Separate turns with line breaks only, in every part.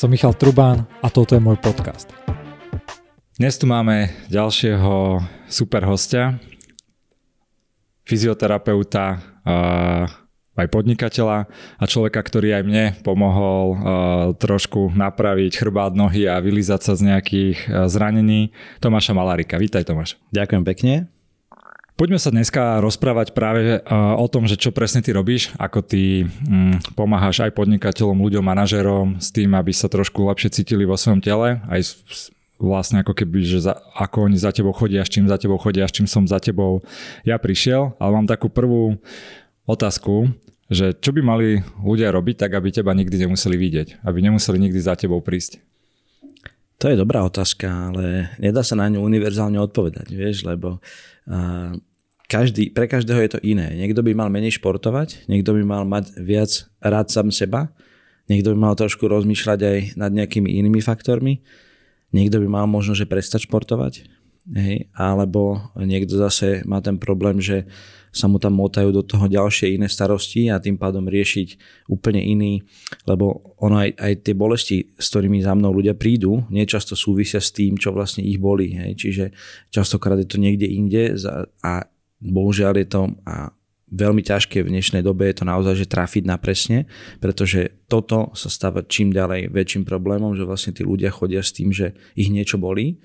Som Michal Trubán a toto je môj podcast.
Dnes tu máme ďalšieho super hostia, fyzioterapeuta, aj podnikateľa a človeka, ktorý aj mne pomohol uh, trošku napraviť chrbát nohy a vylizať sa z nejakých uh, zranení. Tomáša Malarika. Vítaj Tomáš.
Ďakujem pekne.
Poďme sa dneska rozprávať práve o tom, že čo presne ty robíš, ako ty mm, pomáhaš aj podnikateľom, ľuďom, manažerom s tým, aby sa trošku lepšie cítili vo svojom tele, aj vlastne ako keby, že za, ako oni za tebou chodia, s čím za tebou chodia, s čím som za tebou ja prišiel. Ale mám takú prvú otázku, že čo by mali ľudia robiť tak, aby teba nikdy nemuseli vidieť, aby nemuseli nikdy za tebou prísť.
To je dobrá otázka, ale nedá sa na ňu univerzálne odpovedať, vieš, lebo každý, pre každého je to iné. Niekto by mal menej športovať, niekto by mal mať viac rád sám seba, niekto by mal trošku rozmýšľať aj nad nejakými inými faktormi, niekto by mal možno, že prestať športovať, hej, alebo niekto zase má ten problém, že sa mu tam motajú do toho ďalšie iné starosti a tým pádom riešiť úplne iný, lebo ono aj, aj tie bolesti, s ktorými za mnou ľudia prídu, niečasto súvisia s tým, čo vlastne ich bolí. Hej. Čiže častokrát je to niekde inde a bohužiaľ je to a veľmi ťažké v dnešnej dobe je to naozaj, že trafiť na presne, pretože toto sa stáva čím ďalej väčším problémom, že vlastne tí ľudia chodia s tým, že ich niečo bolí,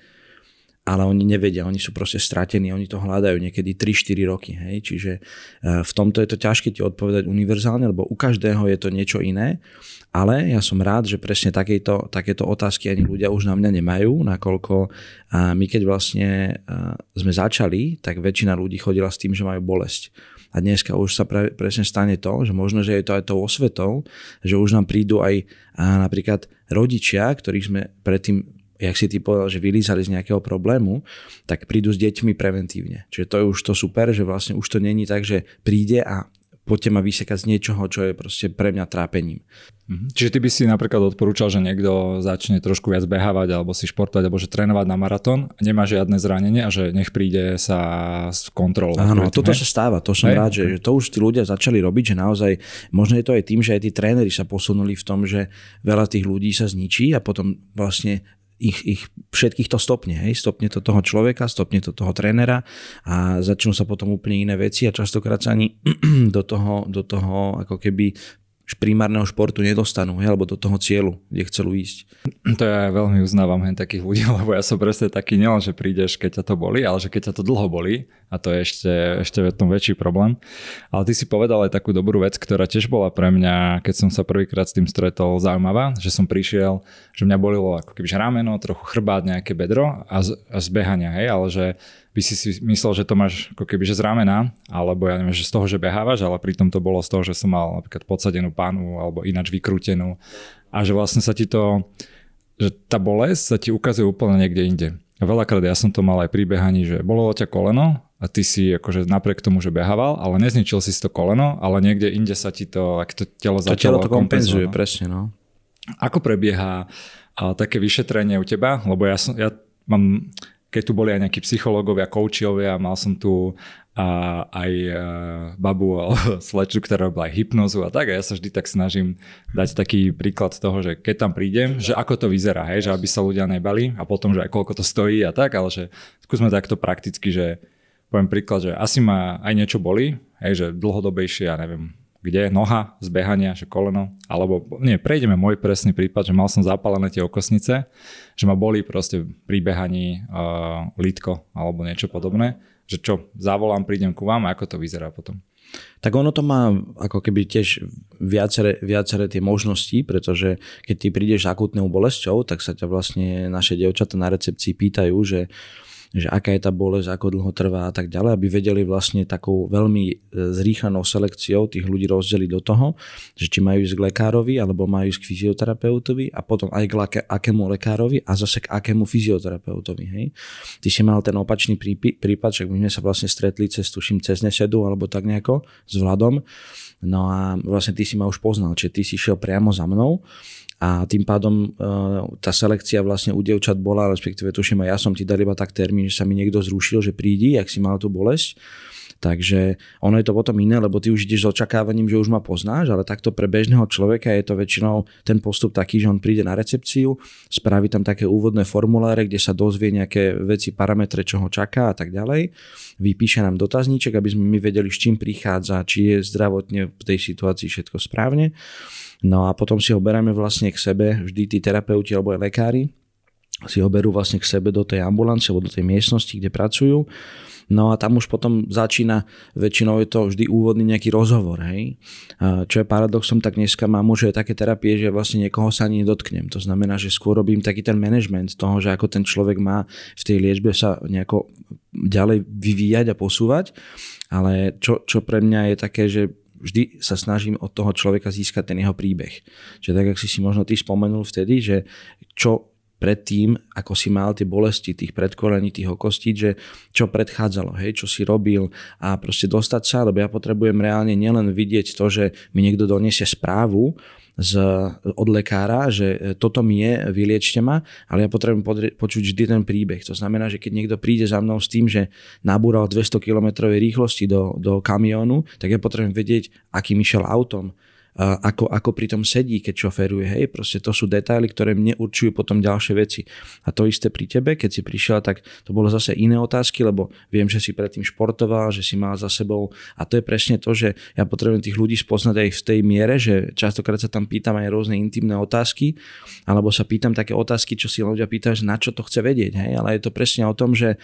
ale oni nevedia, oni sú proste stratení, oni to hľadajú niekedy 3-4 roky. Hej? Čiže e, v tomto je to ťažké ti odpovedať univerzálne, lebo u každého je to niečo iné, ale ja som rád, že presne takéto, takéto otázky ani ľudia už na mňa nemajú, nakoľko my keď vlastne sme začali, tak väčšina ľudí chodila s tým, že majú bolesť. A dneska už sa pre, presne stane to, že možno, že je to aj tou osvetou, že už nám prídu aj napríklad rodičia, ktorých sme predtým jak si ty povedal, že vylízali z nejakého problému, tak prídu s deťmi preventívne. Čiže to je už to super, že vlastne už to není tak, že príde a poďte ma vysekať z niečoho, čo je proste pre mňa trápením.
Mhm. Čiže ty by si napríklad odporúčal, že niekto začne trošku viac behávať alebo si športovať alebo že trénovať na maratón, nemá žiadne zranenie a že nech príde sa s kontrolou.
Áno, toto sa stáva, to som hej? rád, že, že to už tí ľudia začali robiť, že naozaj možno je to aj tým, že aj tí tréneri sa posunuli v tom, že veľa tých ľudí sa zničí a potom vlastne ich, ich všetkých to stopne. Hej? Stopne to toho človeka, stopne to toho trénera a začnú sa potom úplne iné veci a častokrát sa ani do toho, do toho ako keby primárneho športu nedostanú, hej, alebo do toho cieľu, kde chcú ísť.
To ja veľmi uznávam hen takých ľudí, lebo ja som presne taký nielen, že prídeš, keď ťa to boli, ale že keď ťa to dlho boli, a to je ešte, ešte v tom väčší problém. Ale ty si povedal aj takú dobrú vec, ktorá tiež bola pre mňa, keď som sa prvýkrát s tým stretol, zaujímavá, že som prišiel, že mňa bolilo ako keby rameno, trochu chrbát, nejaké bedro a, z, a zbehania, hej, ale že by si si myslel, že to máš ako keby že z ramena, alebo ja neviem, že z toho, že behávaš, ale pritom to bolo z toho, že som mal napríklad podsadenú pánu alebo ináč vykrútenú a že vlastne sa ti to, že tá bolesť sa ti ukazuje úplne niekde inde. A veľakrát ja som to mal aj pri behaní, že bolo ťa koleno a ty si akože napriek tomu, že behával, ale nezničil si to koleno, ale niekde inde sa ti to, ak to telo
začalo... To telo to kompenzuje, no. presne, no.
Ako prebieha a, také vyšetrenie u teba? Lebo ja, som, ja mám keď tu boli aj nejakí psychológovia, koučiovia, mal som tu a aj a, babu alebo sleču, ktorá robila aj hypnozu a tak a ja sa vždy tak snažím dať taký príklad toho, že keď tam prídem, že ako to vyzerá, hej, že aby sa ľudia nebali a potom, že aj koľko to stojí a tak, ale že skúsme takto prakticky, že poviem príklad, že asi ma aj niečo boli, hej, že dlhodobejšie, ja neviem, kde noha z že koleno, alebo nie, prejdeme môj presný prípad, že mal som zapálené tie okosnice, že ma boli proste pri behaní uh, lítko alebo niečo podobné, že čo, zavolám, prídem ku vám a ako to vyzerá potom.
Tak ono to má ako keby tiež viaceré, viaceré tie možnosti, pretože keď ty prídeš s akutnou bolesťou, tak sa ťa vlastne naše dievčatá na recepcii pýtajú, že že aká je tá bolesť, ako dlho trvá a tak ďalej, aby vedeli vlastne takou veľmi e, zrýchlenou selekciou tých ľudí rozdeliť do toho, že či majú ísť k lekárovi alebo majú ísť k fyzioterapeutovi a potom aj k akému lekárovi a zase k akému fyzioterapeutovi. Hej. Ty si mal ten opačný prípad, že my sme sa vlastne stretli cez, tuším, cez nesedu alebo tak nejako s Vladom. No a vlastne ty si ma už poznal, čiže ty si šiel priamo za mnou a tým pádom uh, tá selekcia vlastne u dievčat bola, respektíve tuším aj ja som ti dal iba tak termín, že sa mi niekto zrušil, že prídi, ak si mal tú bolesť, Takže ono je to potom iné, lebo ty už ideš s očakávaním, že už ma poznáš, ale takto pre bežného človeka je to väčšinou ten postup taký, že on príde na recepciu, spraví tam také úvodné formuláre, kde sa dozvie nejaké veci, parametre, čo ho čaká a tak ďalej. Vypíše nám dotazníček, aby sme my vedeli, s čím prichádza, či je zdravotne v tej situácii všetko správne. No a potom si ho bereme vlastne k sebe, vždy tí terapeuti alebo aj lekári, si ho berú vlastne k sebe do tej ambulancie alebo do tej miestnosti, kde pracujú. No a tam už potom začína, väčšinou je to vždy úvodný nejaký rozhovor, hej. Čo je paradoxom, tak dneska mám už aj také terapie, že vlastne niekoho sa ani nedotknem. To znamená, že skôr robím taký ten management toho, že ako ten človek má v tej liečbe sa nejako ďalej vyvíjať a posúvať. Ale čo, čo pre mňa je také, že vždy sa snažím od toho človeka získať ten jeho príbeh. Čiže tak, ako si si možno ty spomenul vtedy, že čo predtým, ako si mal tie bolesti tých predkolení, tých okostí, že čo predchádzalo, hej, čo si robil a proste dostať sa, lebo ja potrebujem reálne nielen vidieť to, že mi niekto doniesie správu, z, od lekára, že toto mi je, vyliečte ma, ale ja potrebujem podri- počuť vždy ten príbeh. To znamená, že keď niekto príde za mnou s tým, že nabúral 200 km rýchlosti do, do kamiónu, tak ja potrebujem vedieť, akým išiel autom, ako, ako pri tom sedí, keď šoferuje. Hej, proste to sú detaily, ktoré mne určujú potom ďalšie veci. A to isté pri tebe, keď si prišiel, tak to bolo zase iné otázky, lebo viem, že si predtým športoval, že si mal za sebou. A to je presne to, že ja potrebujem tých ľudí spoznať aj v tej miere, že častokrát sa tam pýtam aj rôzne intimné otázky, alebo sa pýtam také otázky, čo si ľudia pýtajú, že na čo to chce vedieť. Hej? Ale je to presne o tom, že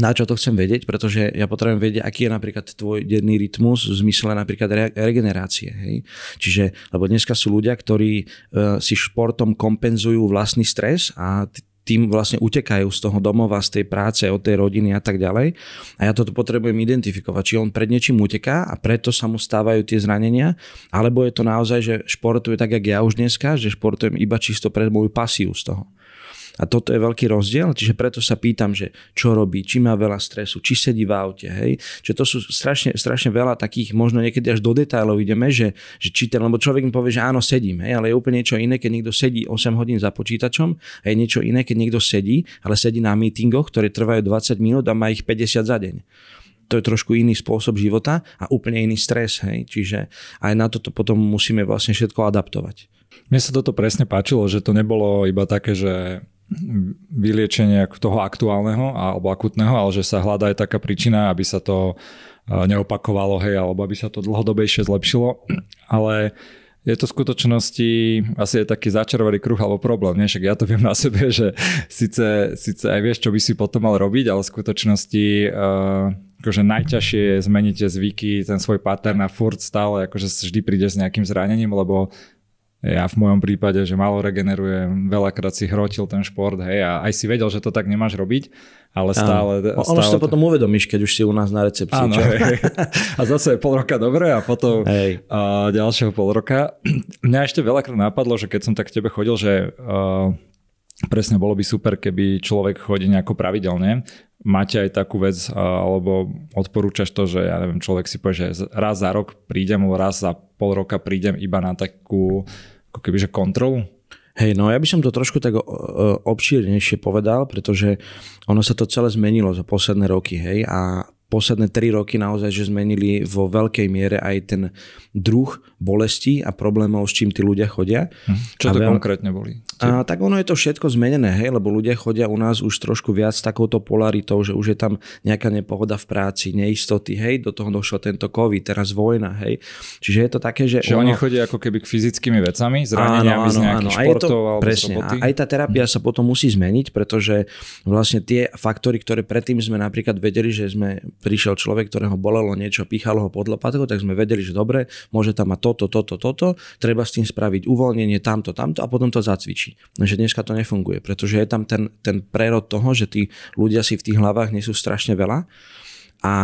na čo to chcem vedieť, pretože ja potrebujem vedieť, aký je napríklad tvoj denný rytmus v zmysle napríklad re- regenerácie. Hej? Čiže, lebo dneska sú ľudia, ktorí uh, si športom kompenzujú vlastný stres a tým vlastne utekajú z toho domova, z tej práce, od tej rodiny a tak ďalej. A ja toto potrebujem identifikovať, či on pred niečím uteká a preto sa mu stávajú tie zranenia, alebo je to naozaj, že športuje tak, jak ja už dneska, že športujem iba čisto pre moju pasiu z toho. A toto je veľký rozdiel, čiže preto sa pýtam, že čo robí, či má veľa stresu, či sedí v aute, hej. Čiže to sú strašne, strašne veľa takých, možno niekedy až do detailov ideme, že, že či ten, lebo človek mi povie, že áno, sedím, hej, ale je úplne niečo iné, keď niekto sedí 8 hodín za počítačom a je niečo iné, keď niekto sedí, ale sedí na meetingoch, ktoré trvajú 20 minút a má ich 50 za deň to je trošku iný spôsob života a úplne iný stres, hej. Čiže aj na toto potom musíme vlastne všetko adaptovať.
Mne sa toto presne páčilo, že to nebolo iba také, že vyliečenie toho aktuálneho alebo akutného, ale že sa hľadá aj taká príčina, aby sa to e, neopakovalo, hej, alebo aby sa to dlhodobejšie zlepšilo. Ale je to v skutočnosti asi je taký začarovaný kruh alebo problém. Nie? Však ja to viem na sebe, že síce, síce aj vieš, čo by si potom mal robiť, ale v skutočnosti uh, akože najťažšie je zmeniť tie zvyky, ten svoj pattern a furt stále akože vždy príde s nejakým zranením, lebo ja v mojom prípade, že malo regenerujem, veľakrát si hrotil ten šport, hej, a aj si vedel, že to tak nemáš robiť, ale stále...
Áno. Ono si to potom uvedomíš, keď už si u nás na recepcii. Áno,
hej. A zase je pol roka dobre a potom hej. A ďalšieho pol roka. Mňa ešte veľakrát napadlo, že keď som tak k tebe chodil, že uh, presne bolo by super, keby človek chodí nejako pravidelne, máte aj takú vec, alebo odporúčaš to, že ja neviem, človek si povie, že raz za rok prídem, alebo raz za pol roka prídem iba na takú ako kebyže kontrolu?
Hej, no ja by som to trošku tak obšírnejšie povedal, pretože ono sa to celé zmenilo za posledné roky, hej, a posledné tri roky naozaj, že zmenili vo veľkej miere aj ten druh bolesti a problémov, s čím tí ľudia chodia.
Hm. Čo to veľ... konkrétne boli?
A, tak ono je to všetko zmenené, hej, lebo ľudia chodia u nás už trošku viac s takouto polaritou, že už je tam nejaká nepohoda v práci, neistoty, hej, do toho došlo tento COVID, teraz vojna, hej. Čiže je to také, že...
Čiže ono... oni chodia ako keby k fyzickými vecami, zraneniami áno, z nejakých áno. športov to, alebo presne, z
A aj tá terapia sa potom musí zmeniť, pretože vlastne tie faktory, ktoré predtým sme napríklad vedeli, že sme prišiel človek, ktorého bolelo niečo, pichalo ho pod lopatkou, tak sme vedeli, že dobre, môže tam mať toto, toto, toto, treba s tým spraviť uvoľnenie tamto, tamto a potom to zacvičí. Lenže dneska to nefunguje, pretože je tam ten, ten prerod toho, že tí ľudia si v tých hlavách nesú strašne veľa a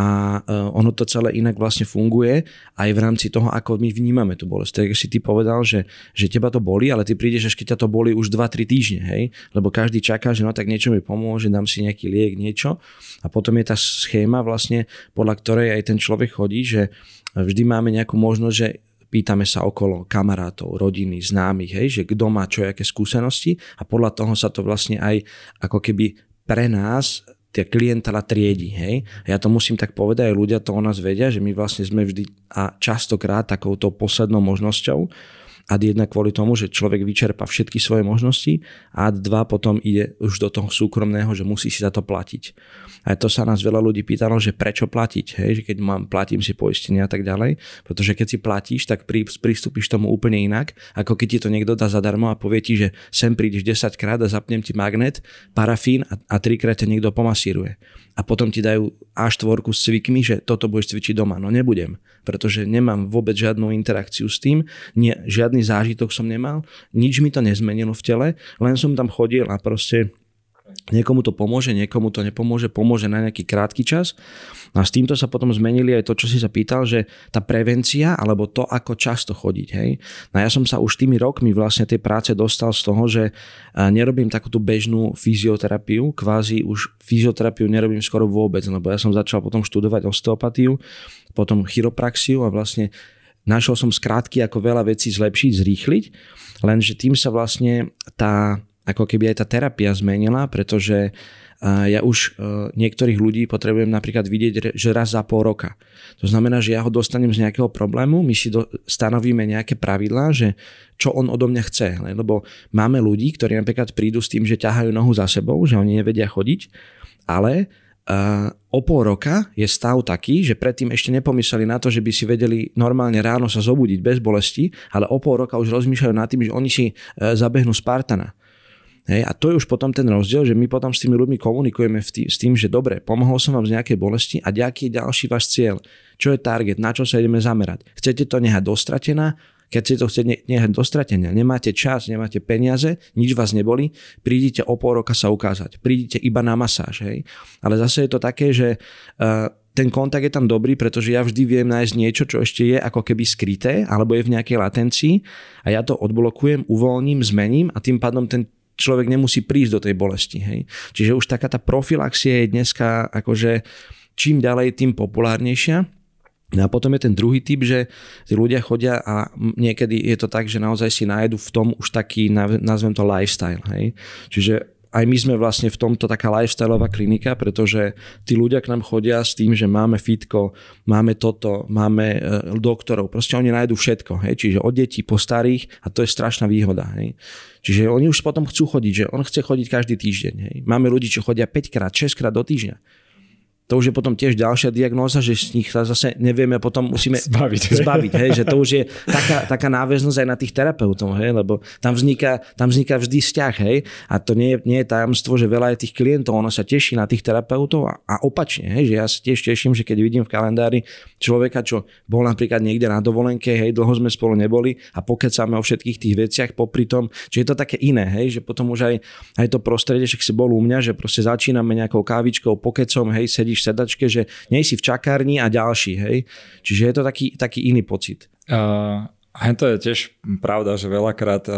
e, ono to celé inak vlastne funguje aj v rámci toho, ako my vnímame tú bolesť. Tak si ty povedal, že, že teba to boli, ale ty prídeš, až keď ťa to boli už 2-3 týždne, hej? Lebo každý čaká, že no tak niečo mi pomôže, dám si nejaký liek, niečo. A potom je tá schéma vlastne, podľa ktorej aj ten človek chodí, že vždy máme nejakú možnosť, že pýtame sa okolo kamarátov, rodiny, známych, hej, že kto má čo, aké skúsenosti a podľa toho sa to vlastne aj ako keby pre nás tie klientela triedi. Hej? Ja to musím tak povedať, aj ľudia to o nás vedia, že my vlastne sme vždy a častokrát takouto poslednou možnosťou, ad 1 kvôli tomu, že človek vyčerpa všetky svoje možnosti a ad 2 potom ide už do toho súkromného, že musí si za to platiť. A to sa nás veľa ľudí pýtalo, že prečo platiť, hej? že keď mám, platím si poistenie a tak ďalej, pretože keď si platíš, tak prí, pristúpiš tomu úplne inak, ako keď ti to niekto dá zadarmo a povie ti, že sem prídeš 10 krát a zapnem ti magnet, parafín a, a trikrát ťa niekto pomasíruje. A potom ti dajú A4 s cvikmi, že toto budeš cvičiť doma. No nebudem, pretože nemám vôbec žiadnu interakciu s tým, nie, žiadny zážitok som nemal, nič mi to nezmenilo v tele, len som tam chodil a proste Niekomu to pomôže, niekomu to nepomôže, pomôže na nejaký krátky čas. A s týmto sa potom zmenili aj to, čo si sa pýtal, že tá prevencia, alebo to, ako často chodiť. Hej. No ja som sa už tými rokmi vlastne tej práce dostal z toho, že nerobím takúto bežnú fyzioterapiu, kvázi už fyzioterapiu nerobím skoro vôbec, lebo ja som začal potom študovať osteopatiu, potom chiropraxiu a vlastne našiel som skrátky, ako veľa vecí zlepšiť, zrýchliť, lenže tým sa vlastne tá ako keby aj tá terapia zmenila, pretože ja už niektorých ľudí potrebujem napríklad vidieť, že raz za pol roka. To znamená, že ja ho dostanem z nejakého problému, my si do, stanovíme nejaké pravidlá, že čo on odo mňa chce. Lebo máme ľudí, ktorí napríklad prídu s tým, že ťahajú nohu za sebou, že oni nevedia chodiť, ale Uh, o pol roka je stav taký, že predtým ešte nepomysleli na to, že by si vedeli normálne ráno sa zobudiť bez bolesti, ale o pol roka už rozmýšľajú nad tým, že oni si uh, zabehnú Spartana. Hej, a to je už potom ten rozdiel, že my potom s tými ľuďmi komunikujeme tý, s tým, že dobre, pomohol som vám z nejakej bolesti a aký je ďalší váš cieľ. Čo je target, na čo sa ideme zamerať. Chcete to nehať dostratená, keď si to chcete nehať dostratenia, nemáte čas, nemáte peniaze, nič vás neboli, prídite o pol roka sa ukázať. Prídite iba na masáž. Hej. Ale zase je to také, že uh, ten kontakt je tam dobrý, pretože ja vždy viem nájsť niečo, čo ešte je ako keby skryté, alebo je v nejakej latencii a ja to odblokujem, uvoľním, zmením a tým pádom ten človek nemusí prísť do tej bolesti. Hej. Čiže už taká tá profilaxia je dneska akože čím ďalej, tým populárnejšia. No a potom je ten druhý typ, že tí ľudia chodia a niekedy je to tak, že naozaj si nájdu v tom už taký, nazvem to lifestyle. Hej. Čiže aj my sme vlastne v tomto taká lifestyleová klinika, pretože tí ľudia k nám chodia s tým, že máme fitko, máme toto, máme e, doktorov, proste oni nájdu všetko, hej? čiže od detí po starých a to je strašná výhoda. Hej? Čiže oni už potom chcú chodiť, že on chce chodiť každý týždeň. Hej? Máme ľudí, čo chodia 5 krát, 6 krát do týždňa to už je potom tiež ďalšia diagnóza, že z nich sa zase nevieme potom musíme zbaviť, zbaviť hej, že to už je taká, taká náväznosť aj na tých terapeutov, hej, lebo tam vzniká, tam vzniká vždy vzťah, hej, a to nie, nie je tajomstvo, že veľa je tých klientov, ono sa teší na tých terapeutov a, a opačne, hej, že ja sa tiež teším, že keď vidím v kalendári človeka, čo bol napríklad niekde na dovolenke, hej, dlho sme spolu neboli a pokecáme o všetkých tých veciach popri tom, že je to také iné, hej, že potom už aj, aj to prostredie, že si bol u mňa, že proste začíname nejakou kávičkou, pokecom, hej, sedíš v sedačke, že nie si v čakárni a ďalší, hej. Čiže je to taký, taký iný pocit.
Uh, a to je tiež pravda, že veľakrát uh,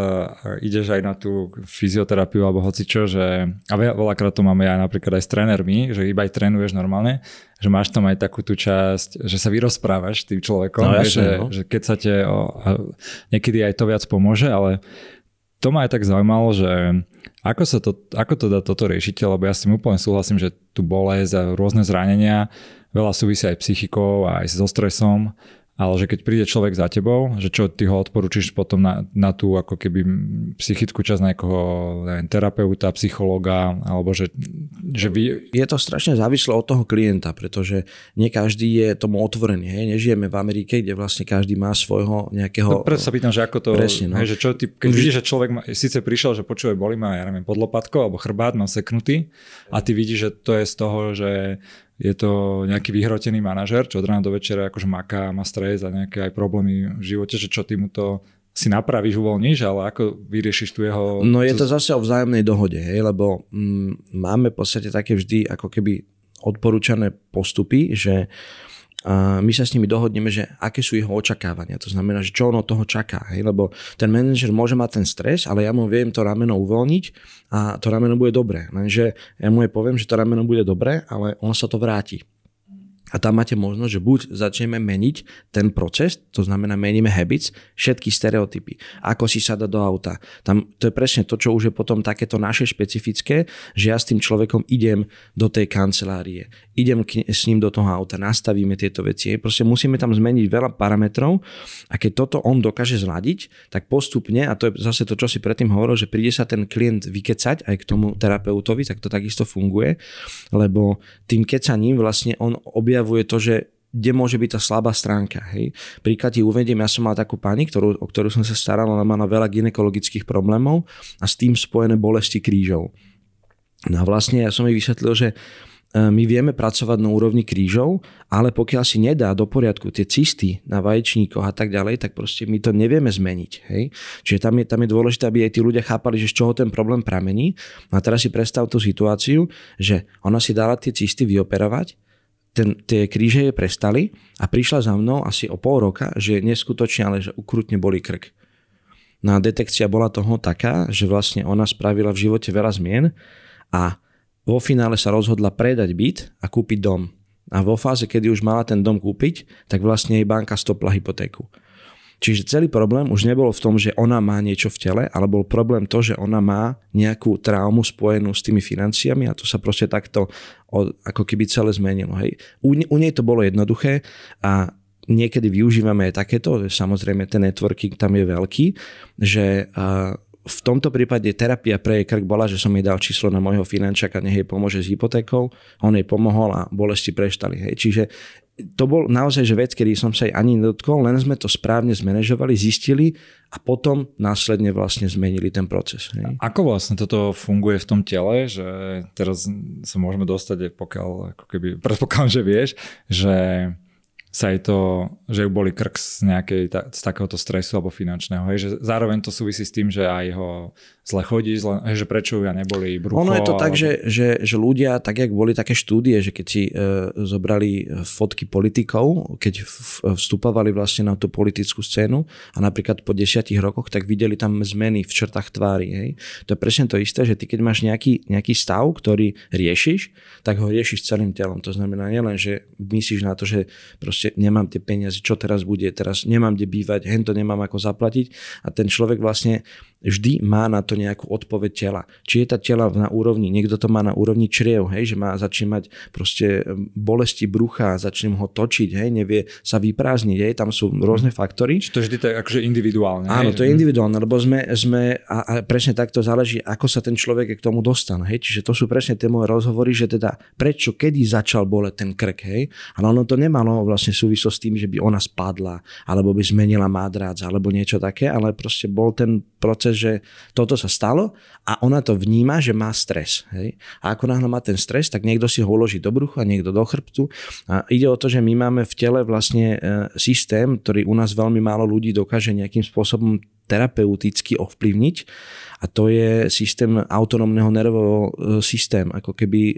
ideš aj na tú fyzioterapiu alebo hocičo, že a veľakrát to máme aj napríklad aj s trénermi, že iba aj trénuješ normálne, že máš tam aj takú tú časť, že sa vyrozprávaš tým človekom, no, jasne, že, no. že keď sa te, o, a niekedy aj to viac pomôže, ale to ma aj tak zaujímalo, že ako, sa to, ako to dá toto riešite, lebo ja s tým úplne súhlasím, že tu bolesť a rôzne zranenia, veľa súvisí aj psychikou a aj so stresom ale že keď príde človek za tebou, že čo ty ho odporúčiš potom na, na tú ako keby psychickú časť nejakého neviem, terapeuta, psychologa, alebo že, že vy...
Je to strašne závislé od toho klienta, pretože nie každý je tomu otvorený. Hej? Nežijeme v Amerike, kde vlastne každý má svojho nejakého...
No, preto sa pýtam, že ako to... Presne, no. hej, že čo ty, keď vidíš, že človek má, síce prišiel, že počuje, boli ma, ja neviem, podlopatko alebo chrbát, má seknutý a ty vidíš, že to je z toho, že je to nejaký vyhrotený manažer, čo od rána do večera akože maká, má stres a nejaké aj problémy v živote, že čo ty mu to si napravíš, uvoľníš, ale ako vyriešiš tu jeho...
No je to zase o vzájomnej dohode, hej, lebo mm, máme v podstate také vždy ako keby odporúčané postupy, že a my sa s nimi dohodneme, že aké sú jeho očakávania. To znamená, že čo on od toho čaká. Hej? Lebo ten manažer môže mať ten stres, ale ja mu viem to rameno uvoľniť a to rameno bude dobré. Lenže ja mu aj poviem, že to rameno bude dobré, ale on sa to vráti. A tam máte možnosť, že buď začneme meniť ten proces, to znamená meníme habits, všetky stereotypy, ako si sada do auta. Tam, to je presne to, čo už je potom takéto naše špecifické, že ja s tým človekom idem do tej kancelárie, idem k, s ním do toho auta, nastavíme tieto veci. Proste musíme tam zmeniť veľa parametrov a keď toto on dokáže zladiť, tak postupne, a to je zase to, čo si predtým hovoril, že príde sa ten klient vykecať aj k tomu terapeutovi, tak to takisto funguje, lebo tým kecaním vlastne on objavuje objavuje to, že kde môže byť tá slabá stránka. Hej. Príklad ti uvediem, ja som mal takú pani, ktorú, o ktorú som sa staral, ona mala veľa ginekologických problémov a s tým spojené bolesti krížov. No a vlastne ja som jej vysvetlil, že e, my vieme pracovať na úrovni krížov, ale pokiaľ si nedá do poriadku tie cysty na vaječníkoch a tak ďalej, tak proste my to nevieme zmeniť. Hej? Čiže tam je, tam je dôležité, aby aj tí ľudia chápali, že z čoho ten problém pramení. A teraz si predstav tú situáciu, že ona si dala tie cysty vyoperovať, ten, tie kríže je prestali a prišla za mnou asi o pol roka, že neskutočne, ale že ukrutne boli krk. No a detekcia bola toho taká, že vlastne ona spravila v živote veľa zmien a vo finále sa rozhodla predať byt a kúpiť dom. A vo fáze, kedy už mala ten dom kúpiť, tak vlastne jej banka stopla hypotéku. Čiže celý problém už nebol v tom, že ona má niečo v tele, ale bol problém to, že ona má nejakú traumu spojenú s tými financiami a to sa proste takto ako keby celé zmenilo. Hej. U, u nej to bolo jednoduché a niekedy využívame aj takéto, samozrejme ten networking tam je veľký, že v tomto prípade terapia pre jej krk bola, že som jej dal číslo na môjho finančaka, nech jej pomôže s hypotékou, on jej pomohol a bolesti preštali. Hej. Čiže to bol naozaj že vec, kedy som sa aj ani nedotkol, len sme to správne zmanéžovali, zistili a potom následne vlastne zmenili ten proces. Hej.
Ako vlastne toto funguje v tom tele, že teraz sa môžeme dostať, pokiaľ, ako keby, predpokladám, že vieš, že sa aj to, že ju boli krk z, nejakej, z takéhoto stresu alebo finančného. Hej, že zároveň to súvisí s tým, že aj ho zle chodí, zle, že prečo ja neboli brucho.
Ono je to tak, že, že, že ľudia, tak jak boli také štúdie, že keď si e, zobrali fotky politikov, keď vstupovali vlastne na tú politickú scénu a napríklad po desiatich rokoch, tak videli tam zmeny v črtách tvári. Hej. To je presne to isté, že ty keď máš nejaký, nejaký stav, ktorý riešiš, tak ho riešiš celým telom. To znamená nielen, že myslíš na to, že proste nemám tie peniaze, čo teraz bude, teraz nemám kde bývať, hen to nemám ako zaplatiť a ten človek vlastne vždy má na to nejakú odpoveď tela. Či je tá tela na úrovni, niekto to má na úrovni čriev, hej, že má začne mať proste bolesti brucha, začne ho točiť, hej, nevie sa vyprázdniť, hej, tam sú rôzne faktory.
Čiže to vždy to je akože individuálne.
Áno, to je individuálne, lebo sme, sme a, a presne takto záleží, ako sa ten človek k tomu dostane, hej, čiže to sú presne tie moje rozhovory, že teda prečo, kedy začal boleť ten krk, hej, ale ono to nemalo vlastne súvislosť s tým, že by ona spadla, alebo by zmenila mádrác, alebo niečo také, ale proste bol ten proces že toto sa stalo a ona to vníma, že má stres. Hej? A ako náhle má ten stres, tak niekto si ho uloží do brucha, niekto do chrbtu. A ide o to, že my máme v tele vlastne e, systém, ktorý u nás veľmi málo ľudí dokáže nejakým spôsobom terapeuticky ovplyvniť a to je systém autonómneho nervového e, systém, ako keby e,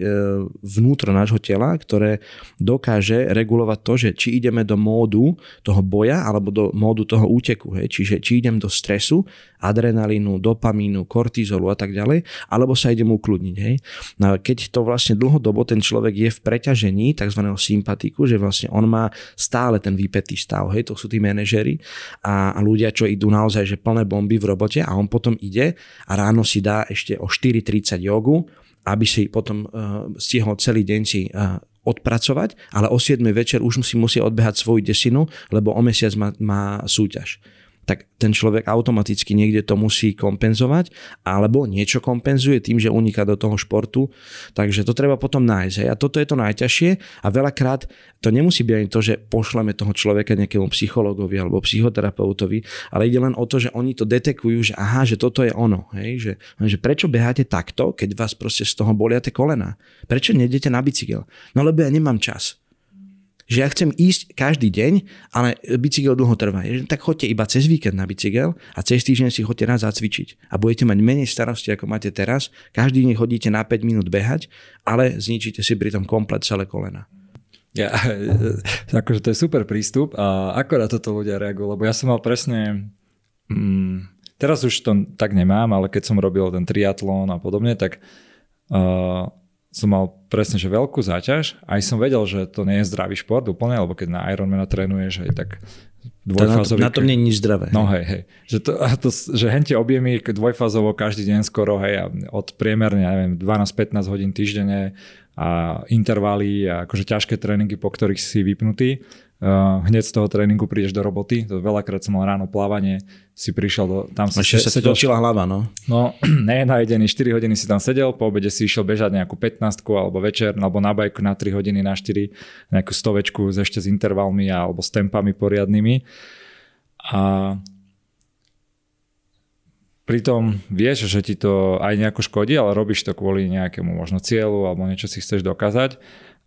vnútro nášho tela, ktoré dokáže regulovať to, že či ideme do módu toho boja alebo do módu toho úteku. Hej. Čiže či idem do stresu, adrenalínu, dopamínu, kortizolu a tak ďalej, alebo sa idem ukludniť. Hej. No, keď to vlastne dlhodobo ten človek je v preťažení tzv. sympatiku, že vlastne on má stále ten vypetý stav, hej, to sú tí manažery a, a ľudia, čo idú naozaj že plné bomby v robote a on potom ide a ráno si dá ešte o 4.30 jogu, aby si potom uh, stihol celý deň si uh, odpracovať, ale o 7 večer už si musí odbehať svoju desinu, lebo o mesiac má, má súťaž tak ten človek automaticky niekde to musí kompenzovať, alebo niečo kompenzuje tým, že uniká do toho športu. Takže to treba potom nájsť. Hej. A toto je to najťažšie a veľakrát to nemusí byť ani to, že pošleme toho človeka nejakému psychologovi alebo psychoterapeutovi, ale ide len o to, že oni to detekujú, že aha, že toto je ono. Hej. Že, že prečo beháte takto, keď vás proste z toho bolia tie kolena? Prečo nedete na bicykel? No lebo ja nemám čas že ja chcem ísť každý deň, ale bicykel dlho trvá. Tak choďte iba cez víkend na bicykel a cez týždeň si choďte raz zacvičiť. A budete mať menej starosti, ako máte teraz. Každý deň chodíte na 5 minút behať, ale zničíte si pritom komplet celé kolena.
Ja, akože to je super prístup a ako na toto ľudia reagujú, lebo ja som mal presne, mm, teraz už to tak nemám, ale keď som robil ten triatlón a podobne, tak uh, som mal presne, že veľkú záťaž, aj som vedel, že to nie je zdravý šport úplne, lebo keď na Ironmana trénuješ aj tak
dvojfázový. Na, to, na tom nie je nič zdravé.
No hej, hej. Že, to, to, že hentie objemy dvojfázovo každý deň skoro, hej, a od priemerne, neviem, 12-15 hodín týždenne a intervaly a akože ťažké tréningy, po ktorých si vypnutý hneď z toho tréningu prídeš do roboty, to veľakrát som mal ráno plávanie, si prišiel do... Tam
si Ešte sa točila hlava, no.
No, nenajedený, 4 hodiny si tam sedel, po obede si išiel bežať nejakú 15 alebo večer, alebo na bajku na 3 hodiny, na 4, nejakú stovečku ešte s intervalmi alebo s tempami poriadnymi. A pritom vieš, že ti to aj nejako škodí, ale robíš to kvôli nejakému možno cieľu alebo niečo si chceš dokázať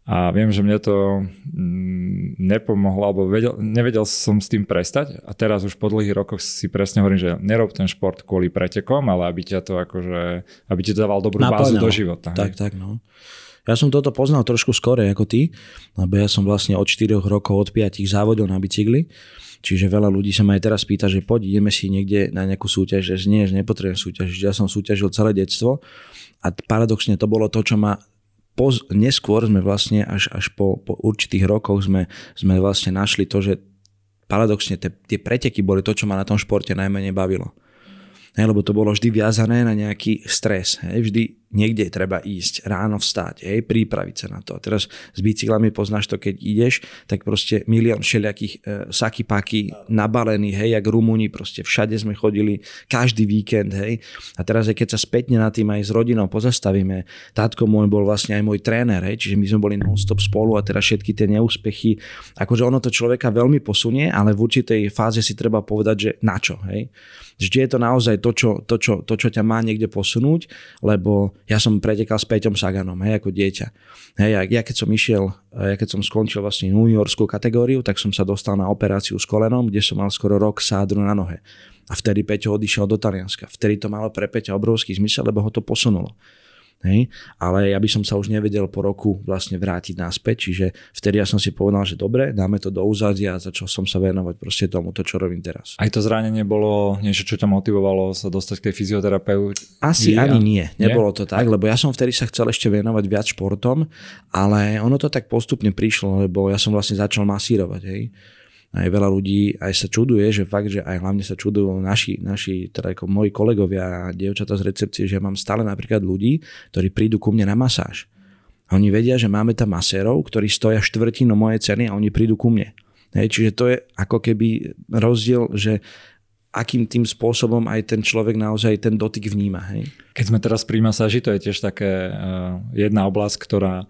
a viem, že mne to mm, nepomohlo, alebo vedel, nevedel som s tým prestať a teraz už po dlhých rokoch si presne hovorím, že nerob ten šport kvôli pretekom, ale aby ťa to akože, aby ti dával dobrú Naplňal. bázu do života.
Tak, hej. tak, no. Ja som toto poznal trošku skore ako ty, lebo ja som vlastne od 4 rokov, od 5 závodil na bicykli, čiže veľa ľudí sa ma aj teraz pýta, že poď, ideme si niekde na nejakú súťaž, že nie, že nepotrebujem súťažiť. Ja som súťažil celé detstvo a paradoxne to bolo to, čo ma poz, neskôr sme vlastne až, až po, po určitých rokoch sme, sme vlastne našli to, že paradoxne tie, tie preteky boli to, čo ma na tom športe najmenej bavilo. Hej, lebo to bolo vždy viazané na nejaký stres. Hej, vždy niekde treba ísť, ráno vstať, hej, pripraviť sa na to. A teraz s bicyklami poznáš to, keď ideš, tak proste milión všelijakých e, saky paky nabalený, hej, jak Rumúni, proste všade sme chodili, každý víkend, hej. A teraz aj keď sa spätne na tým aj s rodinou pozastavíme, tátko môj bol vlastne aj môj tréner, hej, čiže my sme boli non-stop spolu a teraz všetky tie neúspechy, akože ono to človeka veľmi posunie, ale v určitej fáze si treba povedať, že na čo, hej. Vždy je to naozaj to čo, to, čo, to, čo ťa má niekde posunúť, lebo ja som pretekal s Peťom Saganom, hej, ako dieťa. Hej, ja keď som išiel, ja keď som skončil vlastne juniorskú kategóriu, tak som sa dostal na operáciu s kolenom, kde som mal skoro rok sádru na nohe. A vtedy Peťo odišiel do Talianska. Vtedy to malo pre Peťa obrovský zmysel, lebo ho to posunulo. Hej? Ale ja by som sa už nevedel po roku vlastne vrátiť naspäť, čiže vtedy ja som si povedal, že dobre, dáme to do úzadia a začal som sa venovať proste tomu, to čo robím teraz.
Aj to zranenie bolo niečo, čo ťa motivovalo sa dostať k tej fyzioterapeuti?
Asi ani nie, nebolo to tak, lebo ja som vtedy sa chcel ešte venovať viac športom, ale ono to tak postupne prišlo, lebo ja som vlastne začal masírovať, hej aj veľa ľudí aj sa čuduje, že fakt, že aj hlavne sa čudujú naši, naši teda ako moji kolegovia a dievčatá z recepcie, že ja mám stále napríklad ľudí, ktorí prídu ku mne na masáž. A oni vedia, že máme tam masérov, ktorí stoja štvrtinu mojej ceny a oni prídu ku mne. Hej, čiže to je ako keby rozdiel, že akým tým spôsobom aj ten človek naozaj ten dotyk vníma. Hej.
Keď sme teraz pri masáži, to je tiež také uh, jedna oblasť, ktorá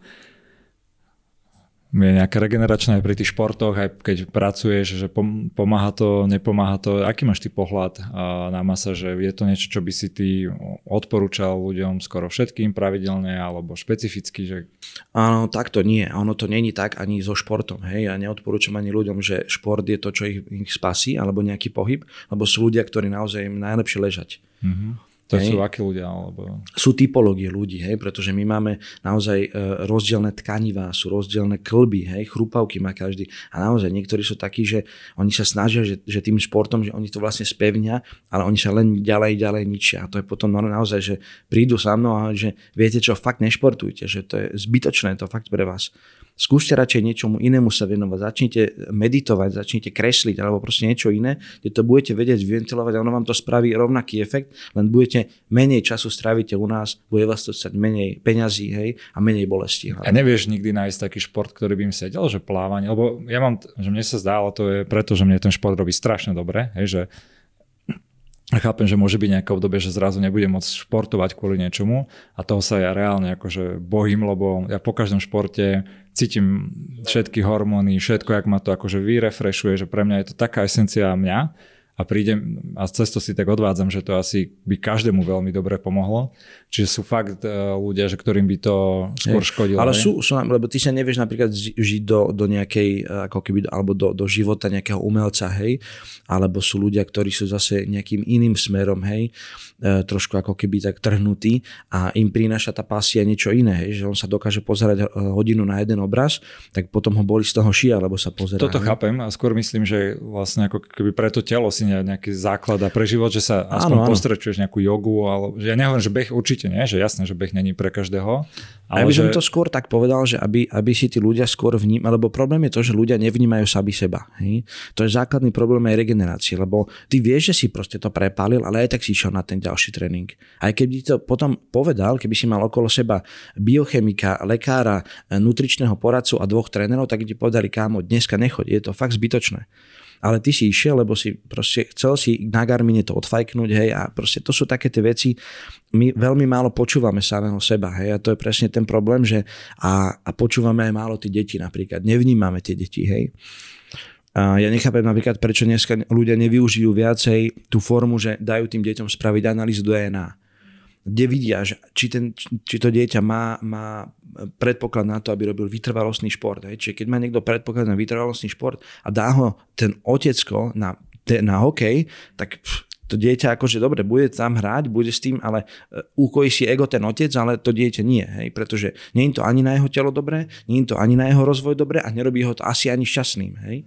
je nejaké regeneračné aj pri tých športoch, aj keď pracuješ, že pomáha to, nepomáha to. Aký máš ty pohľad na masa, že je to niečo, čo by si ty odporúčal ľuďom skoro všetkým pravidelne alebo špecificky? Že...
Áno, tak to nie. Ono to není tak ani so športom. Hej? Ja neodporúčam ani ľuďom, že šport je to, čo ich, ich spasí alebo nejaký pohyb, lebo sú ľudia, ktorí naozaj im najlepšie ležať. Mm-hmm.
To hej. sú akí ľudia? Alebo...
Sú typológie ľudí, hej, pretože my máme naozaj e, rozdielne tkanivá, sú rozdielne klby, hej, chrupavky má každý. A naozaj niektorí sú takí, že oni sa snažia, že, že tým športom, že oni to vlastne spevnia, ale oni sa len ďalej, ďalej ničia. A to je potom naozaj, že prídu sa mnou a že viete čo, fakt nešportujte, že to je zbytočné to fakt pre vás. Skúste radšej niečomu inému sa venovať. Začnite meditovať, začnite kresliť alebo proste niečo iné, kde to budete vedieť ventilovať a ono vám to spraví rovnaký efekt, len budete menej času strávite u nás, bude vás to stať menej peňazí hej, a menej bolesti.
A nevieš nikdy nájsť taký šport, ktorý by im sedel, že plávanie, lebo ja mám, že mne sa zdá, ale to je preto, že mne ten šport robí strašne dobre, hej, že a chápem, že môže byť nejaké obdobie, že zrazu nebudem môcť športovať kvôli niečomu a toho sa ja reálne akože bojím, lebo ja po každom športe cítim všetky hormóny, všetko, jak ma to akože vyrefrešuje, že pre mňa je to taká esencia mňa, a prídem a cez to si tak odvádzam, že to asi by každému veľmi dobre pomohlo. Čiže sú fakt uh, ľudia, že ktorým by to skôr škodilo.
Ale sú, sú, lebo ty sa nevieš napríklad žiť do, do nejakej, e, ako keby, alebo do, do života nejakého umelca, hej, alebo sú ľudia, ktorí sú zase nejakým iným smerom, hej, e, trošku ako keby tak trhnutí a im prináša tá pasia niečo iné, hej, že on sa dokáže pozerať hodinu na jeden obraz, tak potom ho boli z toho šia, lebo sa pozerá.
Toto hej. chápem a skôr myslím, že vlastne ako keby pre to telo si nejaký základ a pre život, že sa aspoň áno, postrečuješ nejakú jogu, ale že ja nehovorím, že beh určite nie, že jasné, že beh není pre každého.
Ale ja by som že... to skôr tak povedal, že aby, aby si tí ľudia skôr vnímali, lebo problém je to, že ľudia nevnímajú sami seba. Hej? To je základný problém aj regenerácie, lebo ty vieš, že si proste to prepálil, ale aj tak si išiel na ten ďalší tréning. Aj keby to potom povedal, keby si mal okolo seba biochemika, lekára, nutričného poradcu a dvoch trénerov, tak ti povedali, kámo, dneska nechoď, je to fakt zbytočné ale ty si išiel, lebo si proste chcel si na Garmine to odfajknúť, hej, a proste to sú také tie veci, my veľmi málo počúvame samého seba, hej, a to je presne ten problém, že a, a počúvame aj málo tie deti napríklad, nevnímame tie deti, hej. A ja nechápem napríklad, prečo dneska ľudia nevyužijú viacej tú formu, že dajú tým deťom spraviť analýzu DNA kde vidia, či, ten, či to dieťa má, má predpoklad na to, aby robil vytrvalostný šport. Hej. Čiže keď má niekto predpoklad na vytrvalostný šport a dá ho ten otecko na, na hokej, tak pff, to dieťa akože dobre, bude tam hrať, bude s tým, ale e, úkojí si ego ten otec, ale to dieťa nie, hej, pretože nie je to ani na jeho telo dobré, nie je to ani na jeho rozvoj dobré a nerobí ho to asi ani šťastným, hej.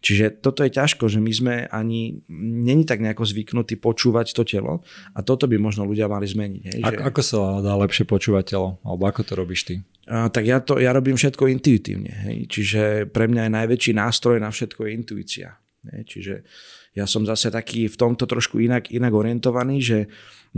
Čiže toto je ťažko, že my sme ani, není tak nejako zvyknutí počúvať to telo a toto by možno ľudia mali zmeniť. Hej,
že... Ako sa dá lepšie počúvať telo? Alebo ako to robíš ty?
A, tak ja, to, ja robím všetko intuitívne. Hej. Čiže pre mňa je najväčší nástroj na všetko je intuícia. Hej. Čiže ja som zase taký v tomto trošku inak, inak orientovaný, že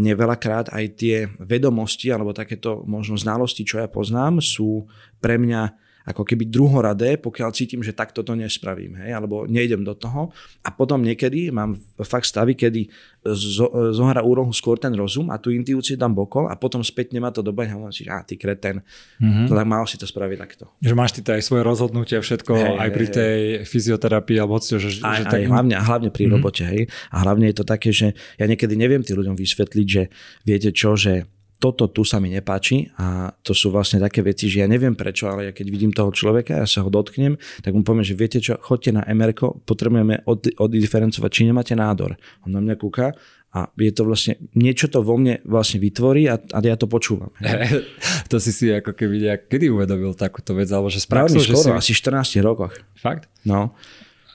mne veľakrát aj tie vedomosti alebo takéto možno znalosti, čo ja poznám, sú pre mňa ako keby druhoradé, pokiaľ cítim, že takto to nespravím, hej, alebo nejdem do toho. A potom niekedy mám fakt stavy, kedy zo, zohra úrohu skôr ten rozum a tú intuíciu dám bokol a potom spätne ma to dobe a hovorím si, a ty kreten, mm-hmm. to tak mal si to spraviť takto.
Že máš ty to aj svoje rozhodnutie, všetko hej, aj pri tej hej. fyzioterapii alebo hoci, že,
aj,
že
tak... hlavne, hlavne pri mm-hmm. robote, hej. A hlavne je to také, že ja niekedy neviem tým ľuďom vysvetliť, že viete čo, že toto tu sa mi nepáči a to sú vlastne také veci, že ja neviem prečo, ale ja keď vidím toho človeka, ja sa ho dotknem, tak mu poviem, že viete čo, chodte na MR, potrebujeme od, oddiferencovať, či nemáte nádor. On na mňa kúka a je to vlastne, niečo to vo mne vlastne vytvorí a, a ja to počúvam.
to si si ako keby nejak, kedy uvedomil takúto vec, alebo že
spraxil, že skoro, si... asi 14 rokoch.
Fakt?
No.